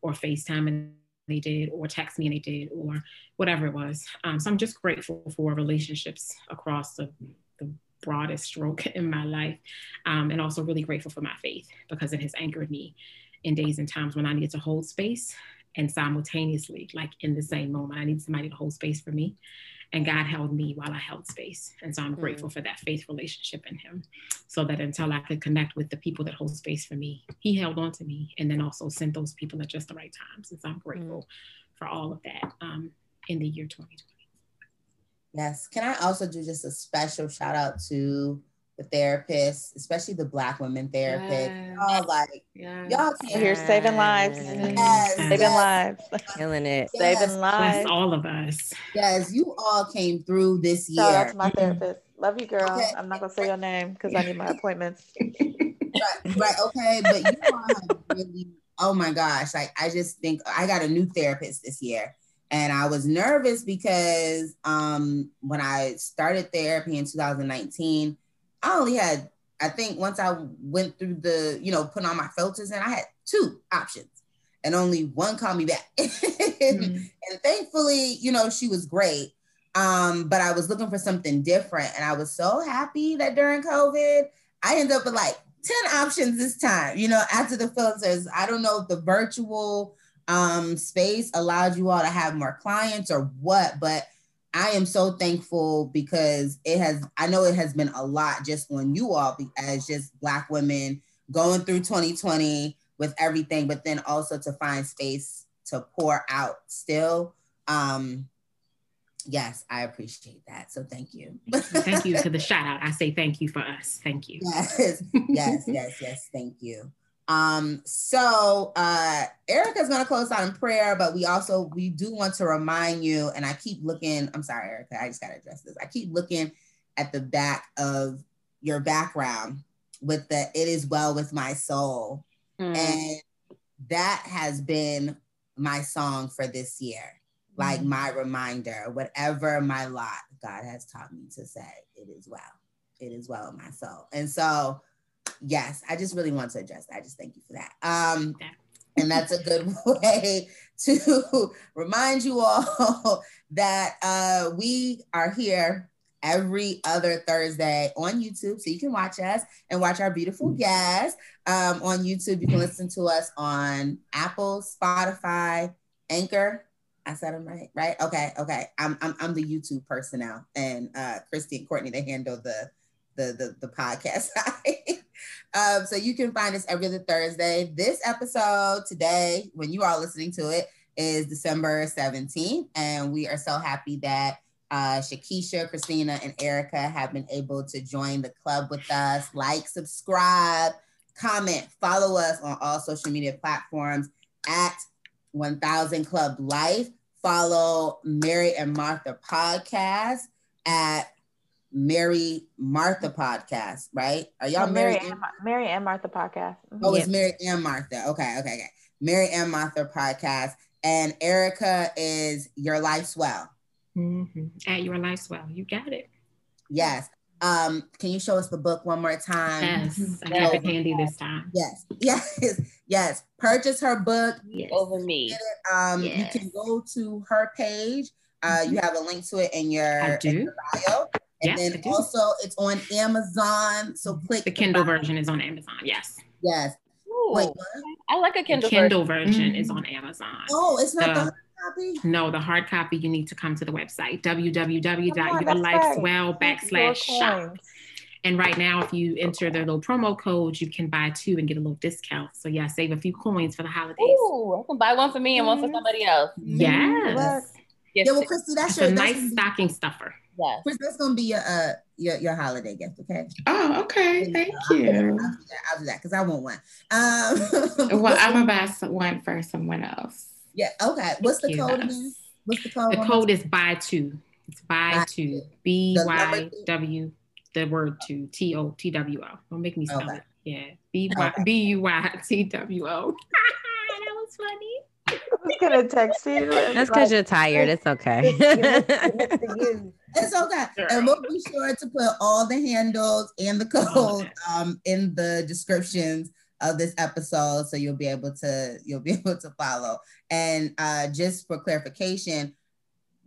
or FaceTime and they did, or text me and they did, or whatever it was. Um, so I'm just grateful for relationships across the, the broadest stroke [LAUGHS] in my life, um, and also really grateful for my faith because it has anchored me in days and times when I needed to hold space and simultaneously, like in the same moment, I needed somebody to hold space for me and God held me while I held space. And so I'm grateful mm. for that faith relationship in Him, so that until I could connect with the people that hold space for me, He held on to me and then also sent those people at just the right times. And so I'm grateful mm. for all of that um, in the year 2020. Yes. Can I also do just a special shout out to the therapists, especially the black women therapists. Yes. Y'all like yes. y'all yes. here saving lives. Yes. Saving lives. Killing it. Saving lives. Bless all of us. Yes, you all came through this year. Shout out to my therapist. Love you, girl. Okay. I'm not gonna say your name because I need my appointments. [LAUGHS] right, right, okay. But you all have really, oh my gosh, like I just think I got a new therapist this year. And I was nervous because um, when I started therapy in 2019, I only had, I think once I went through the, you know, putting on my filters and I had two options and only one called me back. [LAUGHS] mm-hmm. And thankfully, you know, she was great. Um, but I was looking for something different. And I was so happy that during COVID, I ended up with like 10 options this time, you know, after the filters. I don't know if the virtual um, space allowed you all to have more clients or what, but I am so thankful because it has, I know it has been a lot just on you all as just Black women going through 2020 with everything, but then also to find space to pour out still. Um, yes, I appreciate that. So thank you. thank you for the [LAUGHS] shout out. I say thank you for us. Thank you. Yes, yes, yes, yes. Thank you. Um, so uh Erica's gonna close out in prayer, but we also we do want to remind you, and I keep looking, I'm sorry, Erica, I just gotta address this. I keep looking at the back of your background with the it is well with my soul. Mm. And that has been my song for this year, like mm. my reminder, whatever my lot God has taught me to say, it is well. It is well with my soul. And so yes, I just really want to address that. I just thank you for that. Um, and that's a good [LAUGHS] way to remind you all [LAUGHS] that uh, we are here every other Thursday on YouTube. So you can watch us and watch our beautiful guests um, on YouTube. You can listen to us on Apple, Spotify, Anchor. I said them right, right? Okay, okay. I'm I'm, I'm the YouTube person now, and uh, Christy and Courtney they handle the the the, the podcast [LAUGHS] side. Um, so you can find us every other Thursday. This episode today, when you are listening to it, is December 17th. And we are so happy that uh, Shakisha, Christina, and Erica have been able to join the club with us. Like, subscribe, comment, follow us on all social media platforms at 1000 Club Life. Follow Mary and Martha podcast at Mary Martha podcast, right? Are y'all oh, Mary? Mary and, Mary and Martha podcast. Mm-hmm. Oh, it's Mary and Martha. Okay, okay, okay. Mary and Martha podcast, and Erica is Your Life's Well. Mm-hmm. At Your Life's Well, you got it. Yes. Um, can you show us the book one more time? Yes, I have it handy this time. Yes, [LAUGHS] yes, yes. Purchase her book. Yes. Over me. Um, yes. you can go to her page. Uh, you have a link to it in your, I do. In your bio. And yes, then also it's on Amazon. So mm-hmm. click the Kindle the version is on Amazon. Yes. Yes. Ooh, Wait, I like a Kindle. The Kindle version, version is mm-hmm. on Amazon. Oh, it's not the, the hard copy. No, the hard copy. You need to come to the website www.yourlifeswell backslash shop. And right now, if you enter their little promo code, you can buy two and get a little discount. So yeah, save a few coins for the holidays. Ooh, I can buy one for me and one for somebody else. Yes. Yes. Yeah, well, Christy, that's, that's your, a nice stocking stuffer. Yes. Chris, that's gonna be your uh your, your holiday gift, okay? Oh, okay. Thank I'll you. I'll do that. I'll do that because I want one. Um, [LAUGHS] well, I'm gonna buy some, one for someone else. Yeah. Okay. What's the code again? What's the code? The code is buy two. It's buy, buy two. B Y W. The word two. T O T W O. Don't make me spell okay. it. Yeah. B Y B U Y T W O. [LAUGHS] That was funny. I was gonna text you. [LAUGHS] That's because like, you're tired. It's okay. It's okay. [LAUGHS] And we'll be sure to put all the handles and the code um, in the descriptions of this episode, so you'll be able to you'll be [LAUGHS] able to follow. And uh, just for clarification,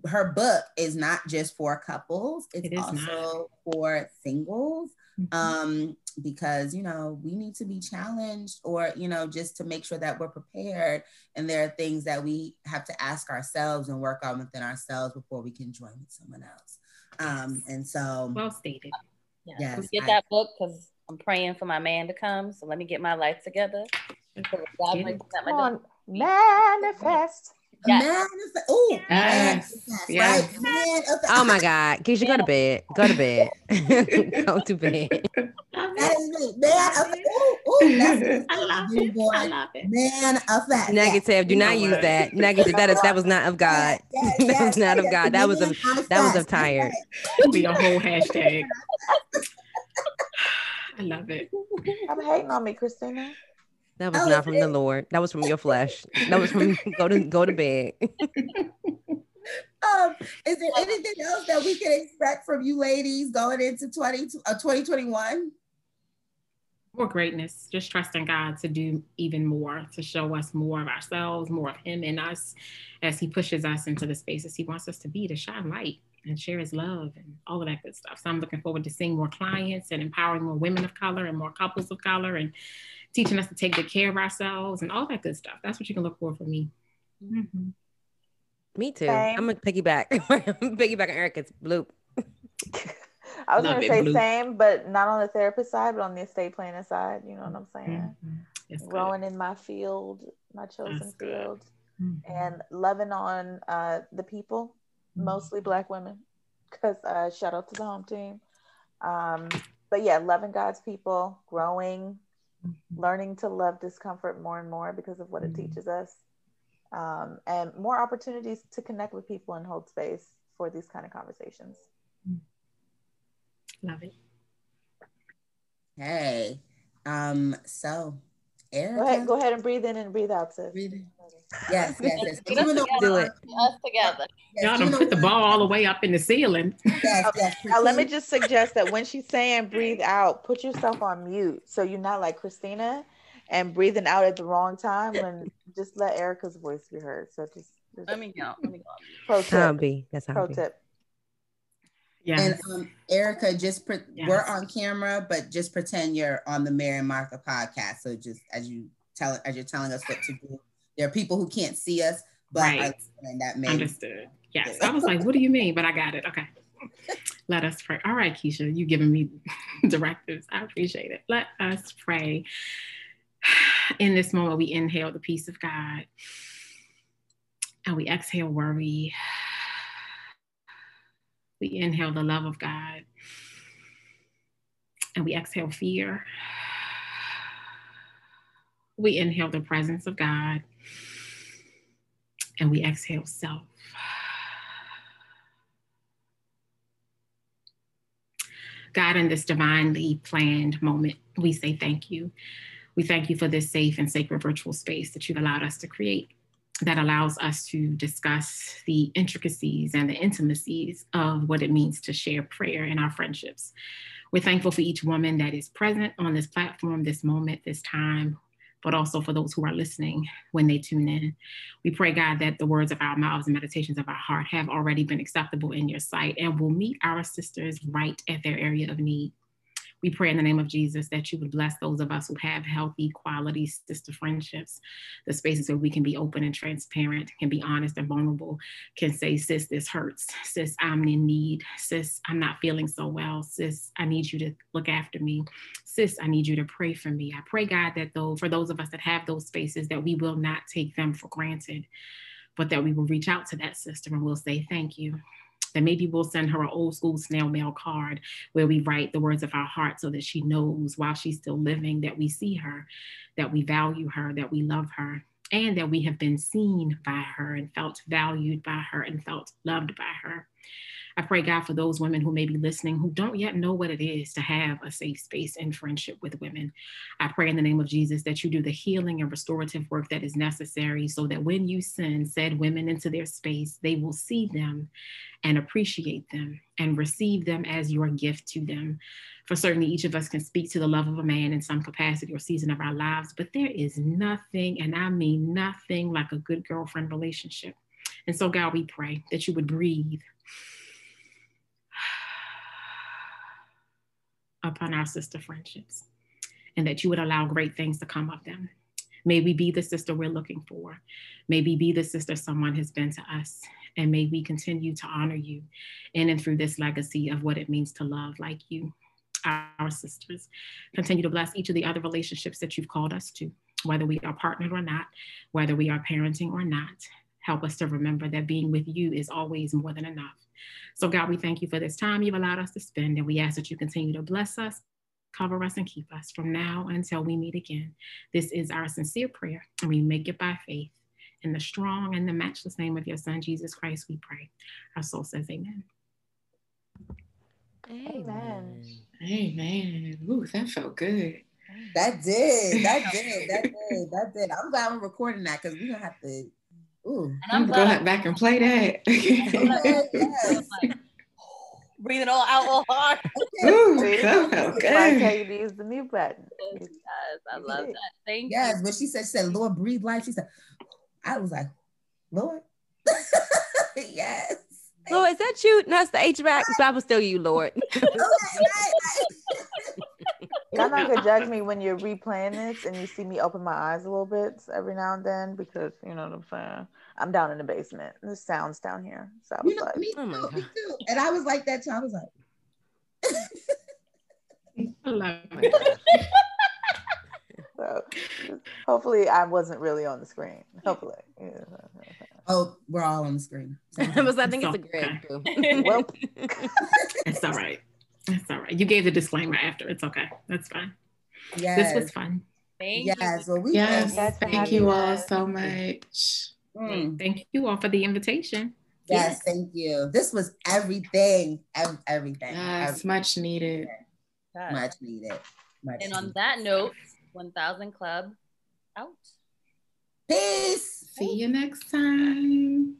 her book is not just for couples; it's it also not. for singles. Mm-hmm. Um, because you know we need to be challenged or you know just to make sure that we're prepared and there are things that we have to ask ourselves and work on within ourselves before we can join with someone else um and so well stated. Yeah. Yes, get I, that book because i'm praying for my man to come so let me get my life together. God on, manifest Yes. Manifest. Oh, yes. yes. Right? oh my God. Keisha, go to bed. Go to bed. [LAUGHS] [LAUGHS] go to bed. That is me. Man, ooh, ooh, that's [LAUGHS] I love it. Boy. I love it. Man effect. Negative. Do not use that. Negative. That is that was not of God. Yes, yes, that was not of God. That was of that was of tired. Be a whole hashtag. I love it. I'm hating on me, Christina. That was oh, not from the Lord. That was from your [LAUGHS] flesh. That was from [LAUGHS] go to go to bed. [LAUGHS] um, is there anything else that we can expect from you ladies going into 20, uh, 2021? More greatness, just trusting God to do even more, to show us more of ourselves, more of Him in us as He pushes us into the spaces He wants us to be, to shine light and share His love and all of that good stuff. So I'm looking forward to seeing more clients and empowering more women of color and more couples of color and teaching us to take good care of ourselves and all that good stuff. That's what you can look for for me. Mm-hmm. Me too. Same. I'm gonna piggyback. [LAUGHS] piggyback on Erica's bloop. [LAUGHS] I was Love gonna say bloop. same, but not on the therapist side, but on the estate planning side. You know what I'm saying? Mm-hmm. Growing in my field, my chosen That's field, mm-hmm. and loving on uh, the people, mm-hmm. mostly Black women. Because uh, shout out to the home team. Um, but yeah, loving God's people, growing, mm-hmm. learning to love discomfort more and more because of what it mm-hmm. teaches us, um, and more opportunities to connect with people and hold space for these kind of conversations. Love it. Hey, um, so Erica, go ahead, go ahead and breathe in and breathe out, sis. Breathe in. Yes, yes, yes. Get us together. Do it. Us together. Y'all don't put the ball all the way up in the ceiling. Yes, yes. Now let me just suggest that when she's saying breathe out, put yourself on mute so you're not like Christina and breathing out at the wrong time. And just let Erica's voice be heard. So just, just let me go. Let me go. Pro tip. How. That's how Pro tip. Yeah. And um, Erica, just pre- yes. we're on camera, but just pretend you're on the Mary and Martha podcast. So just as you tell as you're telling us what to do there are people who can't see us, but right. that may understood. Yes, I was like, what do you mean? But I got it. Okay. [LAUGHS] Let us pray. All right, Keisha, you giving me [LAUGHS] directives. I appreciate it. Let us pray. [SIGHS] In this moment, we inhale the peace of God and we exhale worry. We inhale the love of God and we exhale fear. We inhale the presence of God and we exhale self. God, in this divinely planned moment, we say thank you. We thank you for this safe and sacred virtual space that you've allowed us to create that allows us to discuss the intricacies and the intimacies of what it means to share prayer in our friendships. We're thankful for each woman that is present on this platform, this moment, this time, but also for those who are listening when they tune in. We pray, God, that the words of our mouths and meditations of our heart have already been acceptable in your sight and will meet our sisters right at their area of need. We pray in the name of Jesus that you would bless those of us who have healthy, quality sister friendships, the spaces where we can be open and transparent, can be honest and vulnerable, can say, Sis, this hurts. Sis, I'm in need. Sis, I'm not feeling so well. Sis, I need you to look after me. Sis, I need you to pray for me. I pray, God, that though for those of us that have those spaces, that we will not take them for granted, but that we will reach out to that sister and we'll say, Thank you that maybe we'll send her an old school snail mail card where we write the words of our heart so that she knows while she's still living that we see her, that we value her, that we love her, and that we have been seen by her and felt valued by her and felt loved by her. I pray, God, for those women who may be listening who don't yet know what it is to have a safe space and friendship with women. I pray in the name of Jesus that you do the healing and restorative work that is necessary so that when you send said women into their space, they will see them and appreciate them and receive them as your gift to them. For certainly each of us can speak to the love of a man in some capacity or season of our lives, but there is nothing, and I mean nothing, like a good girlfriend relationship. And so, God, we pray that you would breathe upon our sister friendships and that you would allow great things to come of them. May we be the sister we're looking for. May we be the sister someone has been to us. And may we continue to honor you in and through this legacy of what it means to love like you, our sisters. Continue to bless each of the other relationships that you've called us to, whether we are partnered or not, whether we are parenting or not. Help us to remember that being with you is always more than enough. So, God, we thank you for this time you've allowed us to spend, and we ask that you continue to bless us, cover us, and keep us from now until we meet again. This is our sincere prayer, and we make it by faith. In the strong and the matchless name of your Son, Jesus Christ, we pray. Our soul says, Amen. Amen. Amen. Ooh, that felt good. That did. That [LAUGHS] did. That did. That did. I'm glad I'm recording that because we're gonna have to. Ooh. And I'm go back and play that. [LAUGHS] yes. [LAUGHS] breathe it all out all hard. [LAUGHS] Ooh, that felt good. Okay, use the mute button. Yes, I love that. Thank yes, you. Yes, but she said, she said, Lord, breathe life. She said, I was like, Lord. yes. Lord, is that you? No, it's the HVAC. But I was still you, Lord. Y'all not gonna judge me [LAUGHS] when you're replaying this and you see me open my eyes a little bit every now and then because you know what I'm saying. I'm down in the basement. The sounds down here. So I was you know, like, me, oh too, me too. And I was like that too. I was like, I love it. so hopefully I wasn't really on the screen. Hopefully. Yeah. [LAUGHS] Oh, we're all on the screen. [LAUGHS] I think it's a grid. well, it's all right. It's all right. You gave the disclaimer after. It's okay. That's fine. Yes. This was fun. Thank yes. You. Well, we yes. Thank you all so much. Mm. Thank you all for the invitation. Yes, yes. thank you. This was everything. Ev- everything. Yes, everything. much needed. Much needed. Much and on that note, 1000 Club out. Peace. See you next time.